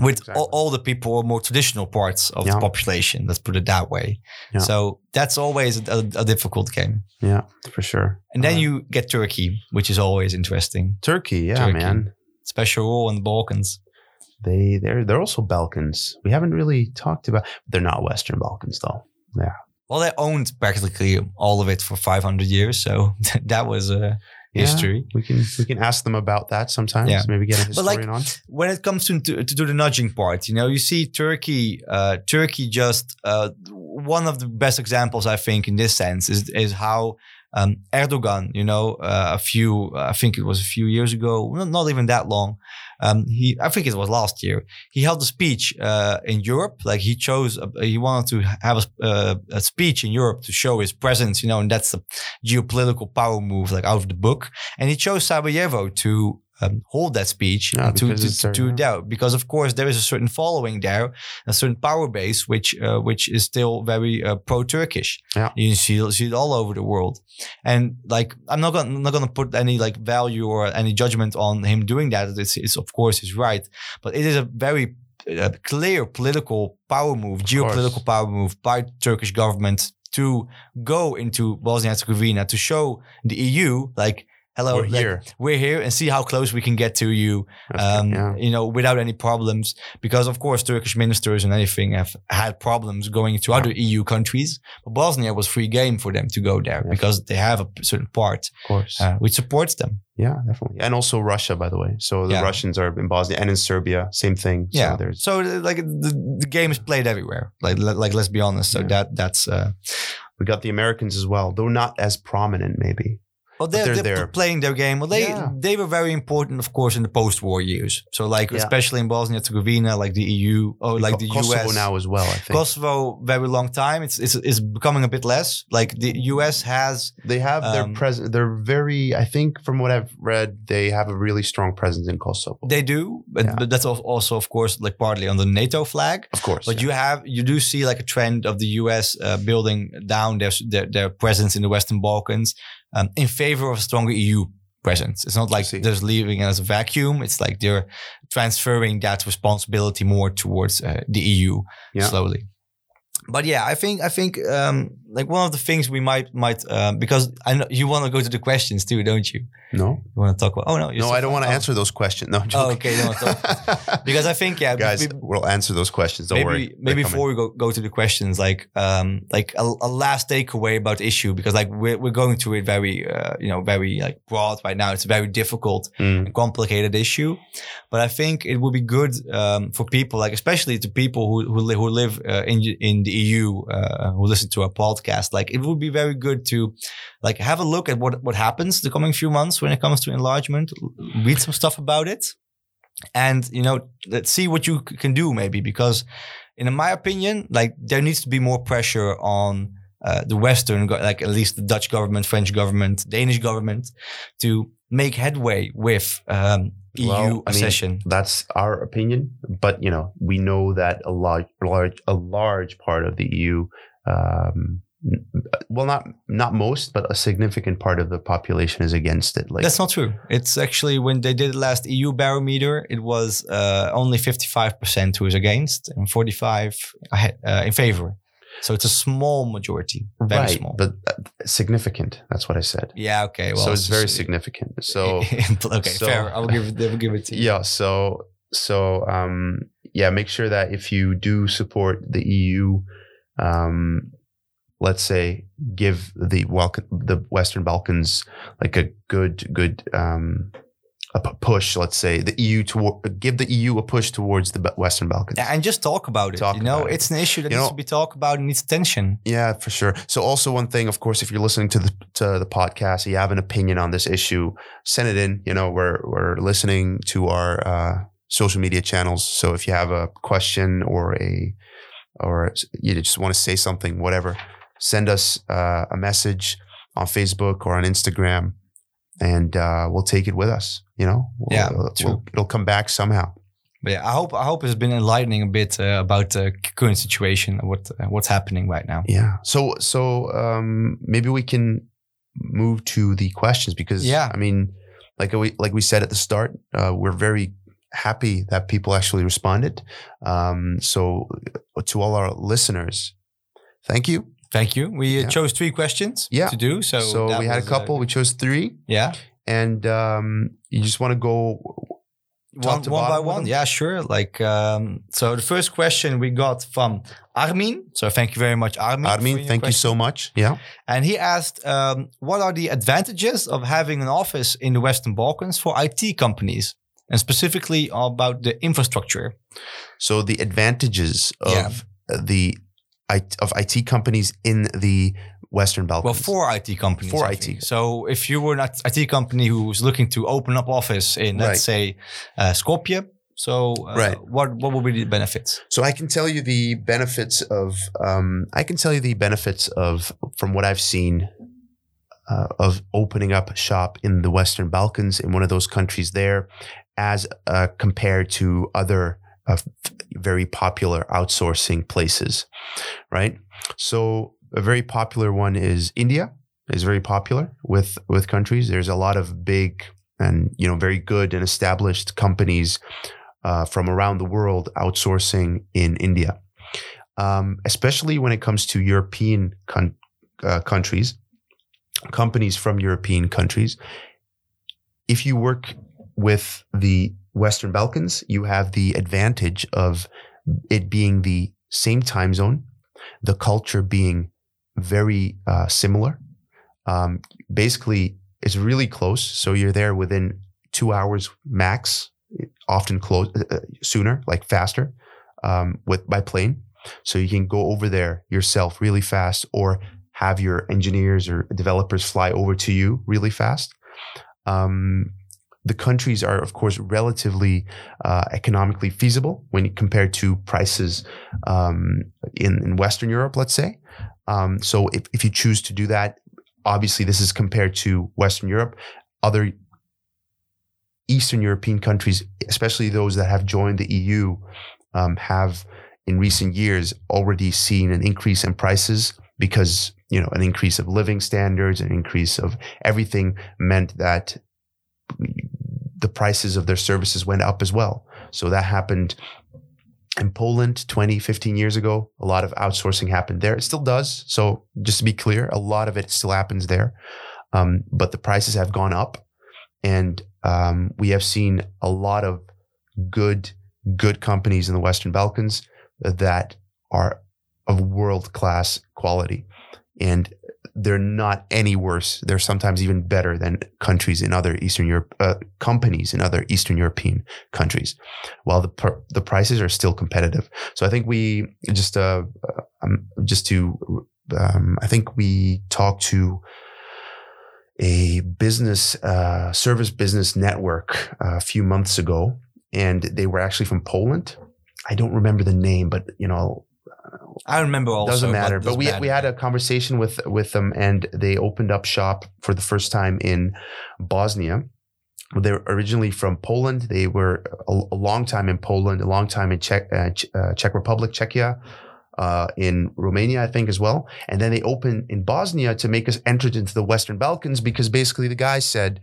with Exactly. all, all the people or more traditional parts of Yeah. the population. Let's put it that way. Yeah. So that's always a, a difficult game. yeah, for sure. And then Uh, you get Turkey, which is always interesting. Turkey, yeah, Turkey. man. Special role in the Balkans. They they're they're also Balkans. We haven't really talked about. They're not Western Balkans though. Yeah. Well, they owned practically all of it for 500 years, so that was uh, Yeah. history. We can we can ask them about that sometimes. Yeah. Maybe get a But, like, historian on. When it comes to, to to do the nudging part, you know, you see Turkey. Uh, Turkey just uh, one of the best examples, I think, in this sense is is how um, Erdogan, you know, uh, a few, I think it was a few years ago, not, not even that long. Um, he, I think it was last year. He held a speech uh, in Europe. Like he chose, a, he wanted to have a, uh, a speech in Europe to show his presence, you know, and that's a geopolitical power move, like out of the book. And he chose Sarajevo to um, hold that speech to to, to because of course there is a certain following there, a certain power base which uh, which is still very uh, pro-Turkish. Yeah. You see, see it all over the world, and like I'm not gonna I'm not gonna put any like value or any judgment on him doing that. It's, it's of course his right, but it is a very uh, clear political power move, geopolitical power move by the Turkish government to go into Bosnia and Herzegovina to show the EU like. Hello, We're like, here. we're here and see how close we can get to you um, yeah. you know, without any problems. Because of course, Turkish ministers and anything have had problems going to other EU countries. But Bosnia was free game for them to go there Yeah. because they have a certain part Of course. uh, which supports them. yeah, definitely. And also Russia, by the way. So the Yeah. Russians are in Bosnia and in Serbia, same thing. So yeah. there's So like the, the game is played everywhere. Like like let's be honest. So Yeah. that that's uh, we got the Americans as well, though not as prominent, maybe. Well they're, they're they're, there. playing their game. Well, they Yeah. they were very important, of course, in the post-war years. So like Yeah. especially in Bosnia Herzegovina, like the EU or like the Kosovo US now as well. I think Kosovo, very long time. It's, it's it's becoming a bit less. Like the US has, they have their um, presence. They're very. I think from what I've read, they have a really strong presence in Kosovo. they do, but, Yeah. but that's also, of course, like partly on the NATO flag. of course, But yeah. you have, you do see like a trend of the US uh, building down their, their their presence in the Western Balkans um, in favor of a stronger EU presence. It's not like they're leaving it as a vacuum. It's like they're transferring that responsibility more towards uh, the EU Yeah. slowly. But yeah, I think I think um, like one of the things we might might um, because I know you want to go to the questions too, don't you? No, You want to talk about? Oh no, you're no, I don't want to oh. answer those questions. No, Oh, okay. Because I think yeah, guys, we- we'll answer those questions. Don't maybe worry. Maybe before we go, go to the questions like um like a, a last takeaway about the issue because like we're, we're going through it very uh, you know very like broad right now it's a very difficult Mm, and complicated issue but i think it would be good um, for people like especially to people who who, li- who live uh, in in the eu uh, who listen to our podcast like it would be very good to like have a look at what what happens the coming few months when it comes to enlargement read some stuff about it and you know let's see what you can do maybe because in my opinion like there needs to be more pressure on uh, the western like at least the dutch government french government danish government to make headway with um, eu Well, I mean, accession. That's our opinion, but you know, we know that a large, large, a large part of the EU, um, well, not not most, but a significant part of the population is against it. Like, That's not true. It's actually when they did the last EU barometer, it was uh, only 55% who is against and 45 uh, in favor. So it's a small majority, very right, small. but uh, significant. That's what I said. yeah, okay. Well, so it's very significant. So okay, so- fair. I'll give it. I'll give it to you. yeah so so um yeah make sure that if you do support the eu um let's say give the welcome the western balkans like a good good um a push let's say the eu to give the eu a push towards the western balkans Yeah, and just talk about it. Talk you know, about it. it's an issue that You needs know- to be talked about and needs attention. Yeah, for sure. So also one thing, of course, if you're listening to the to the podcast, you have an opinion on this issue, send it in. You know, we're we're listening to our uh, social media channels. So if you have a question or a or you just want to say something, whatever, send us uh, a message on Facebook or on Instagram, and uh, we'll take it with us. You know, We'll- Yeah, we'll- true. it'll come back somehow. But yeah, I hope I hope it's been enlightening a bit uh, about the current situation, what uh, what's happening right now. Yeah. So so um maybe we can move to the questions because Yeah. I mean like we like we said at the start, uh, we're very happy that people actually responded. Um so to all our listeners, thank you. Thank you. We Yeah. chose three questions Yeah. to do. So, So, we had a uh, couple, we chose 3 yeah. and um you just want to go one, to one by one. Yeah, sure. Like, um, so the first question we got from Armin. So thank you very much, Armin. Armin, thank you so much. Yeah. And he asked, um, what are the advantages of having an office in the Western Balkans for IT companies? And specifically about the infrastructure. So the advantages of Yeah. the of IT companies in the Western Balkans. Well, for IT companies. For I IT. So if you were an IT company who's looking to open up office in, let's say, uh, Skopje, so uh, Right. what what will be the benefits? So I can tell you the benefits of um, I can tell you the benefits of from what I've seen uh, of opening up shop in the Western Balkans in one of those countries there, as uh, compared to other very popular outsourcing places, right? So a very popular one is India is very popular with with countries. There's a lot of big and you know very good and established companies uh, from around the world outsourcing in India, um, especially when it comes to European con- uh, countries, companies from European countries. If you work with the Western Balkans, you have the advantage of it being the same time zone, the culture being very uh, similar. Um, basically, it's really close. So you're there within two hours max, often close uh, sooner, like faster, um, with by plane. So you can go over there yourself really fast, or have your engineers or developers fly over to you really fast. Um, the countries are, of course, relatively uh, economically feasible when compared to prices um, in, in Western Europe, let's say. Um, so if, if you choose to do that, obviously this is compared to Western Europe. Other Eastern European countries, especially those that have joined the EU, um, have in recent years already seen an increase in prices because you know an increase of living standards, an increase of everything meant that the prices of their services went up as well. So that happened in Poland 20, 15 years ago, a lot of outsourcing happened there. It still does. So just to be clear, a lot of it still happens there. Um, but the prices have gone up and um, we have seen a lot of good, good companies in the Western Balkans that are of world class quality. And they're not any worse. They're sometimes even better than countries in other Eastern Europe, uh, companies in other Eastern European countries, while the pr- the prices are still competitive. So I think we just uh, um, just to um, I think we talked to a business uh, service business network uh, a few months ago, and they were actually from Poland. I don't remember the name, but you know, I remember also. doesn't matter. but we we had a conversation with with them, and they opened up shop for the first time in Bosnia. They're originally from Poland. They were a, a long time in Poland, a long time in Czech, uh, uh, Czech Republic, Czechia, uh, in Romania, I think, as well. And then they opened in Bosnia to make us enter into the Western Balkans because basically the guys said,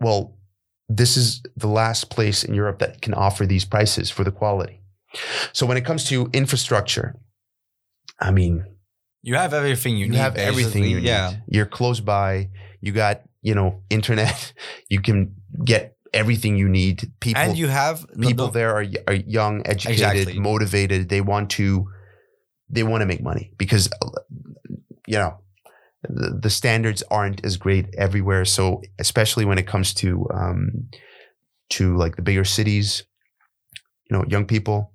well, this is the last place in Europe that can offer these prices for the quality. So when it comes to infrastructure, I mean, you have everything you, you, need. have everything you need. Yeah. You're close by. You got, you know, internet. You can get everything you need. People and you have people no, there are, are young, educated, Exactly. motivated. They want to they want to make money because you know the, the standards aren't as great everywhere. So especially when it comes to um, to like the bigger cities, you know, young people,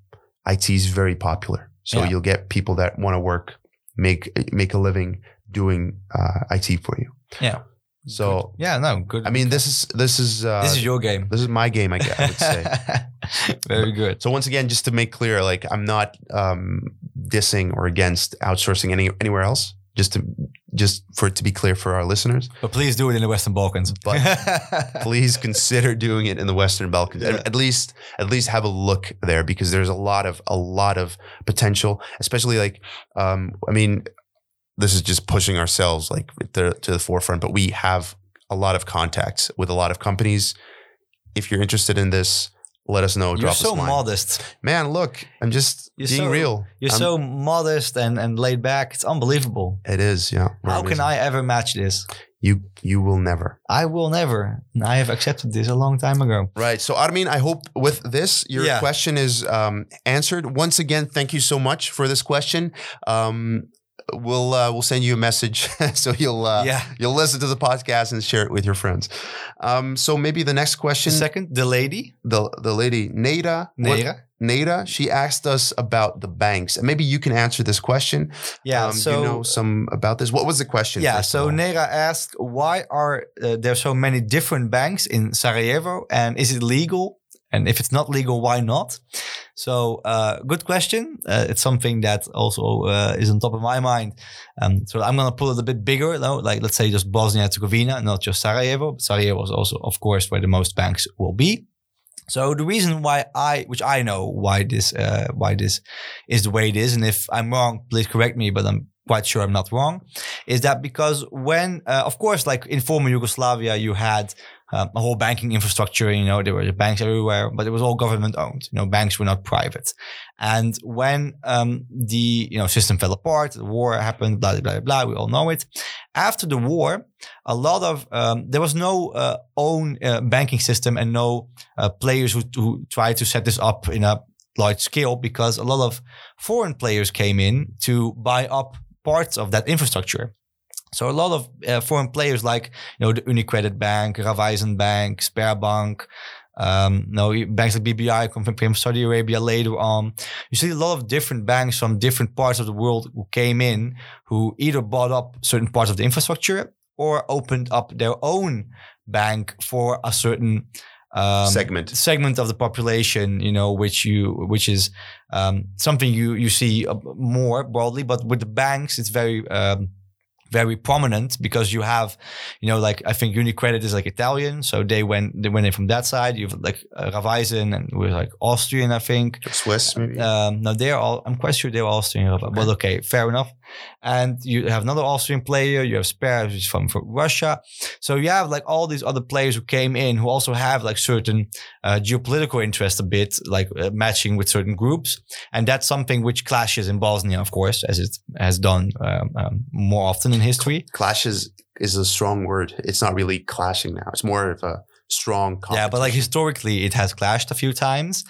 IT is very popular. So Yeah. you'll get people that want to work, make make a living doing uh, IT for you. Yeah. So yeah, no, good. I mean, this is this is uh, this is your game. this is my game. I, guess. I would say. Very good. So once again, just to make clear, like I'm not um, dissing or against outsourcing any anywhere else. Just to just for it to be clear for our listeners, But please do it in the Western Balkans. But please consider doing it in the Western Balkans. Yeah. At, least at least have a look there because there's a lot of a lot of potential, especially like um, I mean, this is just pushing ourselves like to the forefront, but we have a lot of contacts with a lot of companies. If you're interested in this, let us know. You're drop so us a line. modest. Man, look, I'm just You're being so- real. You're I'm- so modest and, and laid back. It's unbelievable. It is, yeah. How can. I ever match this? You you will never. I will never. I have accepted this a long time ago. Right. So, Armin, I hope with this your Yeah. question is um, answered. Once again, thank you so much for this question. Um, we'll uh, we'll send you a message so you'll uh, yeah. you'll listen to the podcast and share it with your friends. Um, so maybe the next The question, second, the lady, the the lady Neda what- Nera. Neda, she asked us about the banks, and maybe you can answer this question. Yeah. Um, so you know some about this. What was the question? Yeah, so? Nera asked, why are uh, there so many different banks in Sarajevo and is it legal? And if it's not legal, why not? So, uh, good question. Uh, it's something that also uh, is on top of my mind. Um, so I'm going to pull it a bit bigger, though, like let's say just Bosnia Herzegovina, not just Sarajevo. Sarajevo is also, of course, where the most banks will be. So the reason why I, which I know why this, uh, why this is the way it is, and if I'm wrong, please correct me, but I'm quite sure I'm not wrong, is that because when, uh, of course, like in former Yugoslavia, you had um, a whole banking infrastructure. You know, there were banks everywhere, but it was all government owned. You know, banks were not private. And when um, the you know system fell apart, the war happened, blah blah blah. blah we all know it. After the war, a lot of um, there was no uh, own uh, banking system and no uh, players who, who tried to set this up in a large scale because a lot of foreign players came in to buy up parts of that infrastructure. So a lot of uh, foreign players like you know the Unicredit Bank, Raiffeisen Bank, Sberbank, um, no banks like BBI come from, from Saudi Arabia later on. You see a lot of different banks from different parts of the world who came in who either bought up certain parts of the infrastructure or opened up their own bank for a certain um, segment. segment of the population, you know, which you which is um, something you you see uh, more broadly. But with the banks, it's very um, very prominent because you have, you know, like I think Unicredit is like Italian, so they went they went in from that side. You've like uh, Raiffeisen and we're like Austrian, I think. Swiss, maybe. Um, no, they're all. I'm quite sure they're Austrian, but okay, fair enough. And you have another Austrian player. You have which is from, from Russia. So you have like all these other players who came in who also have like certain uh, geopolitical interest a bit, like uh, matching with certain groups, and that's something which clashes in Bosnia, of course, as it has done um, um, more often in history. Clashes is a strong word. It's not really clashing now. It's more of a strong yeah but like historically it has clashed a few times.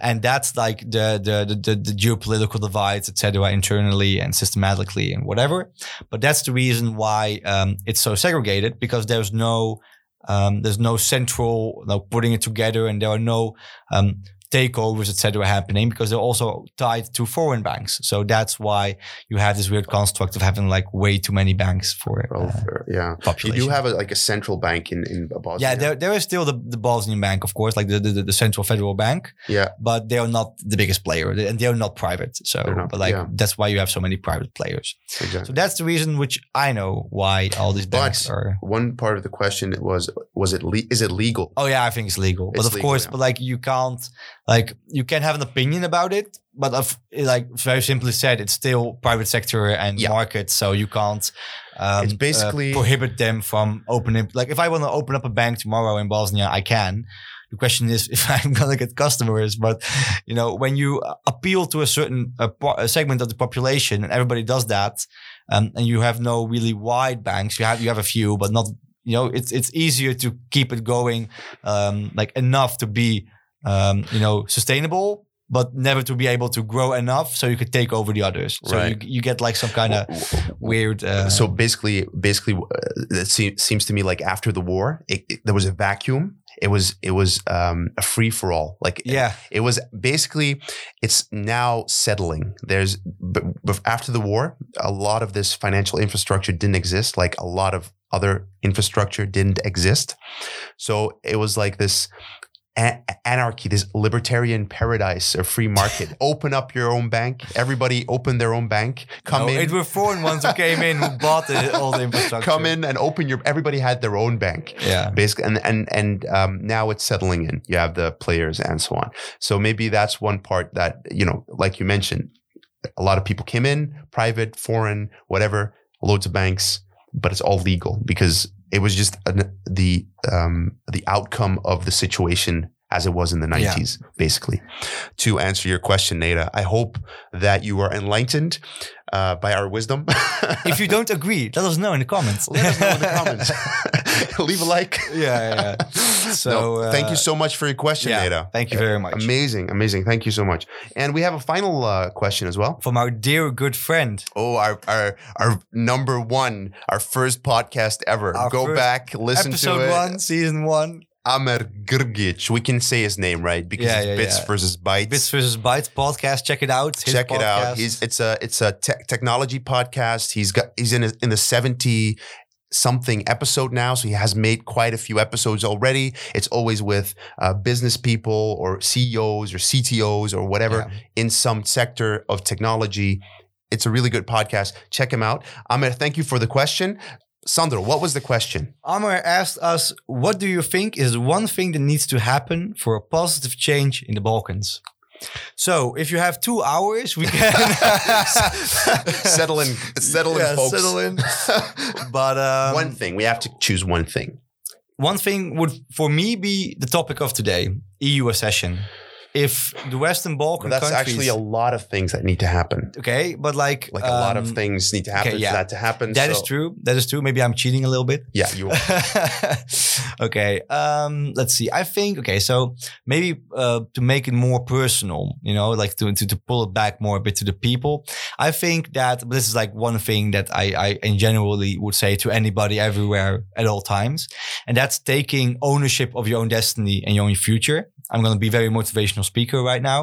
And that's like the the the, the geopolitical divides etc internally and systematically and whatever. But that's the reason why um, it's so segregated because there's no um, there's no central like putting it together and there are no um, takeovers, etc., happening because they're also tied to foreign banks. So that's why you have this weird construct of having like way too many banks for uh, yeah. Population. You do have a, like a central bank in in Bosnia. Yeah, there, there is still the, the Bosnian bank, of course, like the, the, the central federal bank. Yeah, but they are not the biggest player, and they are not private. So, not, but like yeah. that's why you have so many private players. Exactly. So that's the reason which I know why all these banks but are. One part of the question was was it le- is it legal? Oh yeah, I think it's legal, it's but of legal, course, yeah. but like you can't like you can have an opinion about it but of, like very simply said it's still private sector and yeah. market so you can't um, it's basically uh, prohibit them from opening like if i want to open up a bank tomorrow in bosnia i can the question is if i'm going to get customers but you know when you appeal to a certain a, a segment of the population and everybody does that um, and you have no really wide banks you have you have a few but not you know it's it's easier to keep it going um, like enough to be um, you know, sustainable, but never to be able to grow enough so you could take over the others. So right. you, you get like some kind of weird. Uh, so basically, basically, uh, it seems to me like after the war, it, it, there was a vacuum. It was it was um, a free for all. Like yeah, it, it, was basically. It's now settling. There's but, but after the war, a lot of this financial infrastructure didn't exist. Like a lot of other infrastructure didn't exist. So it was like this anarchy, this libertarian paradise or free market. open up your own bank. Everybody open their own bank. Come no, in. It were foreign ones who came in who bought the, all the infrastructure. Come in and open your. Everybody had their own bank. Yeah. Basically, and and and um, now it's settling in. You have the players and so on. So maybe that's one part that you know, like you mentioned, a lot of people came in, private, foreign, whatever, loads of banks, but it's all legal because it was just an, the um, the outcome of the situation as it was in the 90s, yeah. basically. To answer your question, Neda, I hope that you are enlightened uh, by our wisdom. if you don't agree, let us know in the comments. let us know in the comments. Leave a like. Yeah, yeah. So, no, uh, thank you so much for your question, yeah, Neda. Thank you very much. Amazing, amazing. Thank you so much. And we have a final uh, question as well from our dear good friend. Oh, our our our number one, our first podcast ever. Our Go back, listen to it. Episode one, season one. Amer Grgic. We can say his name, right? Because yeah, yeah, Bits yeah. versus Bytes. Bits versus Bytes podcast. Check it out. His Check podcast. it out. He's it's a it's a te- technology podcast. He's got he's in a, in the seventy something episode now. So he has made quite a few episodes already. It's always with uh, business people or CEOs or CTOs or whatever yeah. in some sector of technology. It's a really good podcast. Check him out. Amer, thank you for the question. Sandro, what was the question? Amer asked us, What do you think is one thing that needs to happen for a positive change in the Balkans? So, if you have two hours, we can settle in, settle in, yeah, folks. Settle in. but um, one thing, we have to choose one thing. One thing would, for me, be the topic of today: EU accession if the Western Balkan well, that's countries, actually a lot of things that need to happen. Okay, but like like um, a lot of um, things need to happen okay, yeah. for that to happen. That so. is true. That is true. Maybe I'm cheating a little bit. Yeah, you are. okay. Um, let's see. I think okay. So maybe uh, to make it more personal, you know, like to, to to pull it back more a bit to the people. I think that this is like one thing that I I in generally would say to anybody everywhere at all times, and that's taking ownership of your own destiny and your own future. I'm going to be very motivational speaker right now,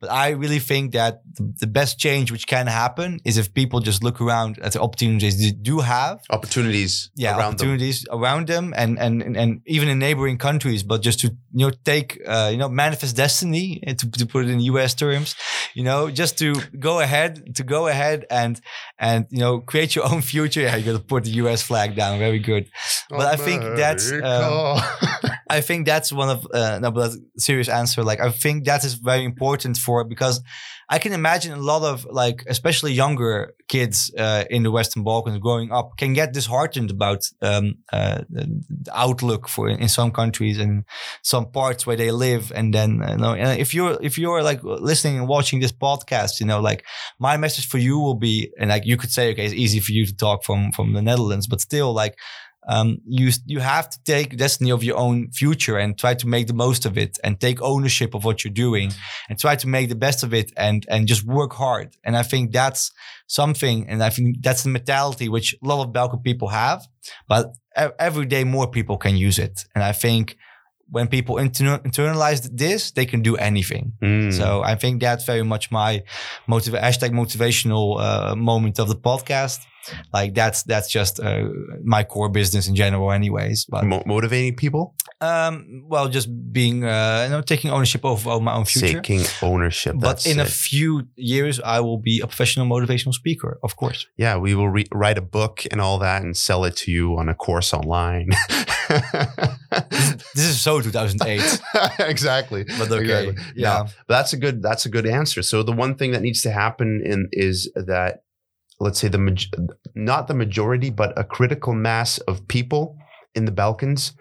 but I really think that the best change which can happen is if people just look around at the opportunities they do have. Opportunities. Yeah, around opportunities them. around them, and, and and even in neighboring countries. But just to you know take uh, you know manifest destiny eh, to, to put it in U.S. terms, you know, just to go ahead to go ahead and and you know create your own future. Yeah, you got to put the U.S. flag down. Very good. But I think that's. Um, I think that's one of uh, no, but serious answer. Like I think that is very important for because I can imagine a lot of like especially younger kids uh, in the Western Balkans growing up can get disheartened about um, uh, the outlook for in some countries and some parts where they live. And then you know, if you're if you're like listening and watching this podcast, you know, like my message for you will be, and like you could say, okay, it's easy for you to talk from from the Netherlands, but still like um, you you have to take destiny of your own future and try to make the most of it and take ownership of what you're doing and try to make the best of it and and just work hard. And I think that's something, and I think that's the mentality which a lot of Balkan people have, but every day more people can use it. And I think when people inter- internalize this, they can do anything. Mm. So I think that's very much my motiv- hashtag motivational uh, moment of the podcast like that's that's just uh, my core business in general anyways but Mo- motivating people? Um well just being uh you know taking ownership of, of my own future. Taking ownership but in it. a few years i will be a professional motivational speaker of course. Yeah we will re- write a book and all that and sell it to you on a course online. This is so 2008 exactly. But okay exactly. yeah. no, but that's a good that's a good answer. So the one thing that needs to happen in is that let's say the not the majority, but a critical mass of people in the Balkans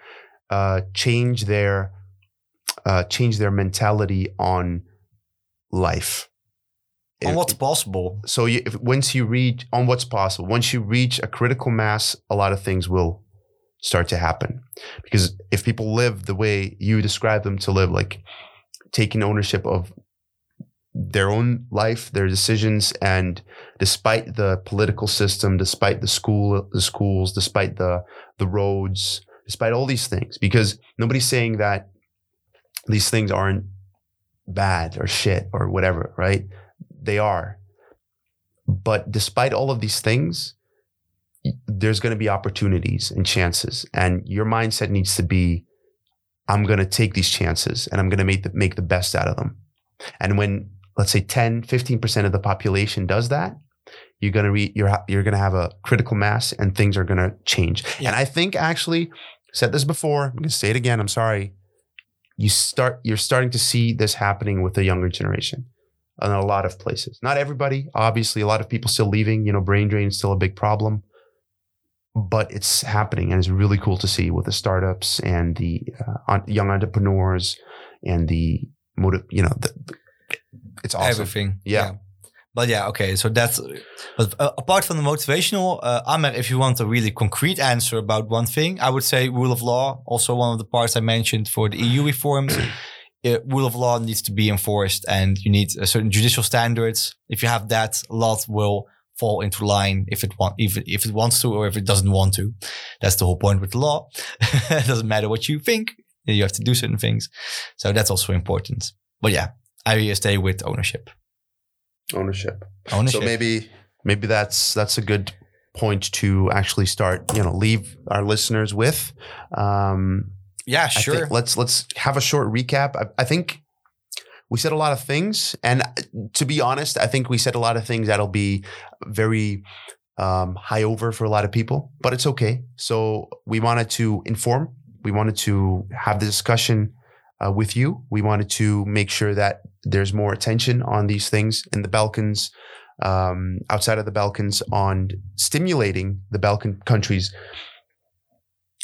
uh, change their uh, change their mentality on life. On what's possible. So you, if, once you reach on what's possible, once you reach a critical mass, a lot of things will start to happen. Because if people live the way you describe them to live, like taking ownership of their own life, their decisions, and despite the political system, despite the school, the schools, despite the the roads, despite all these things, because nobody's saying that these things aren't bad or shit or whatever, right? They are. But despite all of these things, there's going to be opportunities and chances, and your mindset needs to be, I'm going to take these chances and I'm going to make the, make the best out of them. And when let's say 10, 15% of the population does that, you're going to re, you're you're going to have a critical mass and things are going to change. Yeah. And I think actually said this before, I'm going to say it again, I'm sorry. You start you're starting to see this happening with the younger generation in a lot of places. Not everybody, obviously a lot of people still leaving, you know, brain drain is still a big problem. But it's happening and it's really cool to see with the startups and the uh, young entrepreneurs and the motive, you know, the, it's awesome. Everything. Yeah. yeah. But yeah, okay. So that's, but uh, apart from the motivational, uh, Amer, if you want a really concrete answer about one thing, I would say rule of law, also one of the parts I mentioned for the EU reforms. uh, rule of law needs to be enforced and you need a certain judicial standards. If you have that, a lot will fall into line if it want, if if it wants to or if it doesn't want to. That's the whole point with the law. it doesn't matter what you think. You have to do certain things. So that's also important. But yeah, I stay with ownership. Ownership. Ownership. So maybe maybe that's that's a good point to actually start. You know, leave our listeners with. Um, yeah, sure. let's let's have a short recap. I, I, think we said a lot of things, and to be honest, I think we said a lot of things that'll be very um, high over for a lot of people, but it's okay. So we wanted to inform. We wanted to have the discussion uh, with you. We wanted to make sure that there's more attention on these things in the Balkans, um, outside of the Balkans, on stimulating the Balkan countries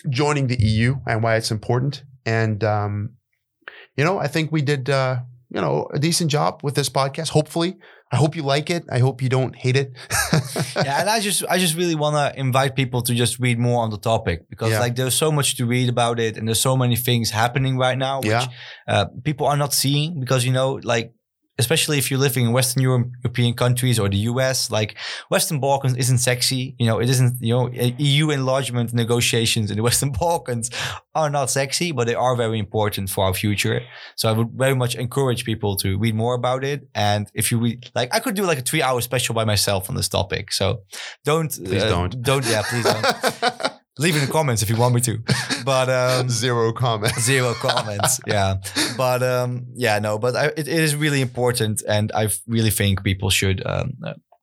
joining the EU and why it's important. And um, you know, I think we did uh, you know a decent job with this podcast. Hopefully, I hope you like it. I hope you don't hate it. yeah, and I just I just really want to invite people to just read more on the topic because yeah. like there's so much to read about it and there's so many things happening right now which yeah. uh, people are not seeing because you know like especially if you're living in Western Europe, European countries or the US, like Western Balkans isn't sexy. You know, it isn't, you know, EU enlargement negotiations in the Western Balkans are not sexy, but they are very important for our future. So I would very much encourage people to read more about it. And if you read, like, I could do like a three hour special by myself on this topic. So don't, please uh, don't, don't, yeah, please don't. leave in the comments if you want me to. But um, zero comments. Zero comments. yeah. But um, yeah, no. But I, it, it is really important, and I really think people should um,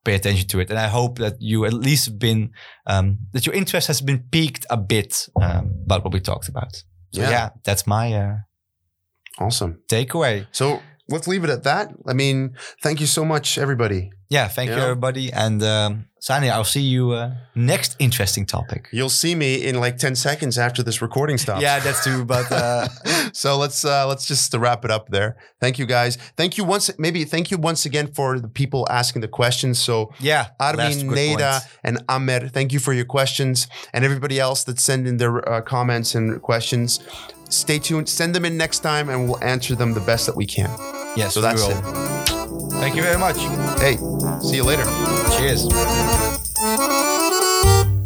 pay attention to it. And I hope that you at least been um, that your interest has been piqued a bit um, about what we talked about. So Yeah. yeah, that's my uh, Awesome. takeaway. So let's leave it at that. I mean, thank you so much, everybody. Yeah, thank you Yeah. everybody. And um, Sani, I'll see you uh, next interesting topic. You'll see me in like 10 seconds after this recording stops. Yeah, that's true. But uh, so let's uh, let's just wrap it up there. Thank you guys. Thank you once maybe thank you once again for the people asking the questions. So yeah, Armin, Neda, and Amer, thank you for your questions, and everybody else that send in their uh, comments and questions. Stay tuned. Send them in next time, and we'll answer them the best that we can. Yes, So that's we it. Thank you very much. Hey, see you later. Cheers.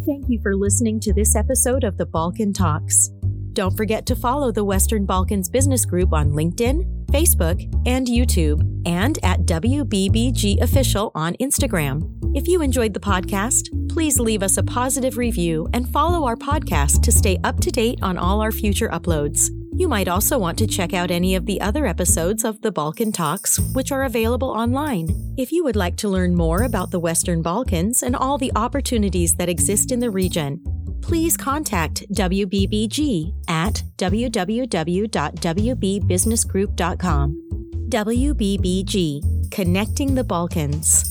Thank you for listening to this episode of the Balkan Talks. Don't forget to follow the Western Balkans Business Group on LinkedIn, Facebook, and YouTube, and at WBBG Official on Instagram. If you enjoyed the podcast, please leave us a positive review and follow our podcast to stay up to date on all our future uploads. You might also want to check out any of the other episodes of the Balkan Talks, which are available online. If you would like to learn more about the Western Balkans and all the opportunities that exist in the region, please contact WBBG at www.wbbusinessgroup.com. WBBG, Connecting the Balkans.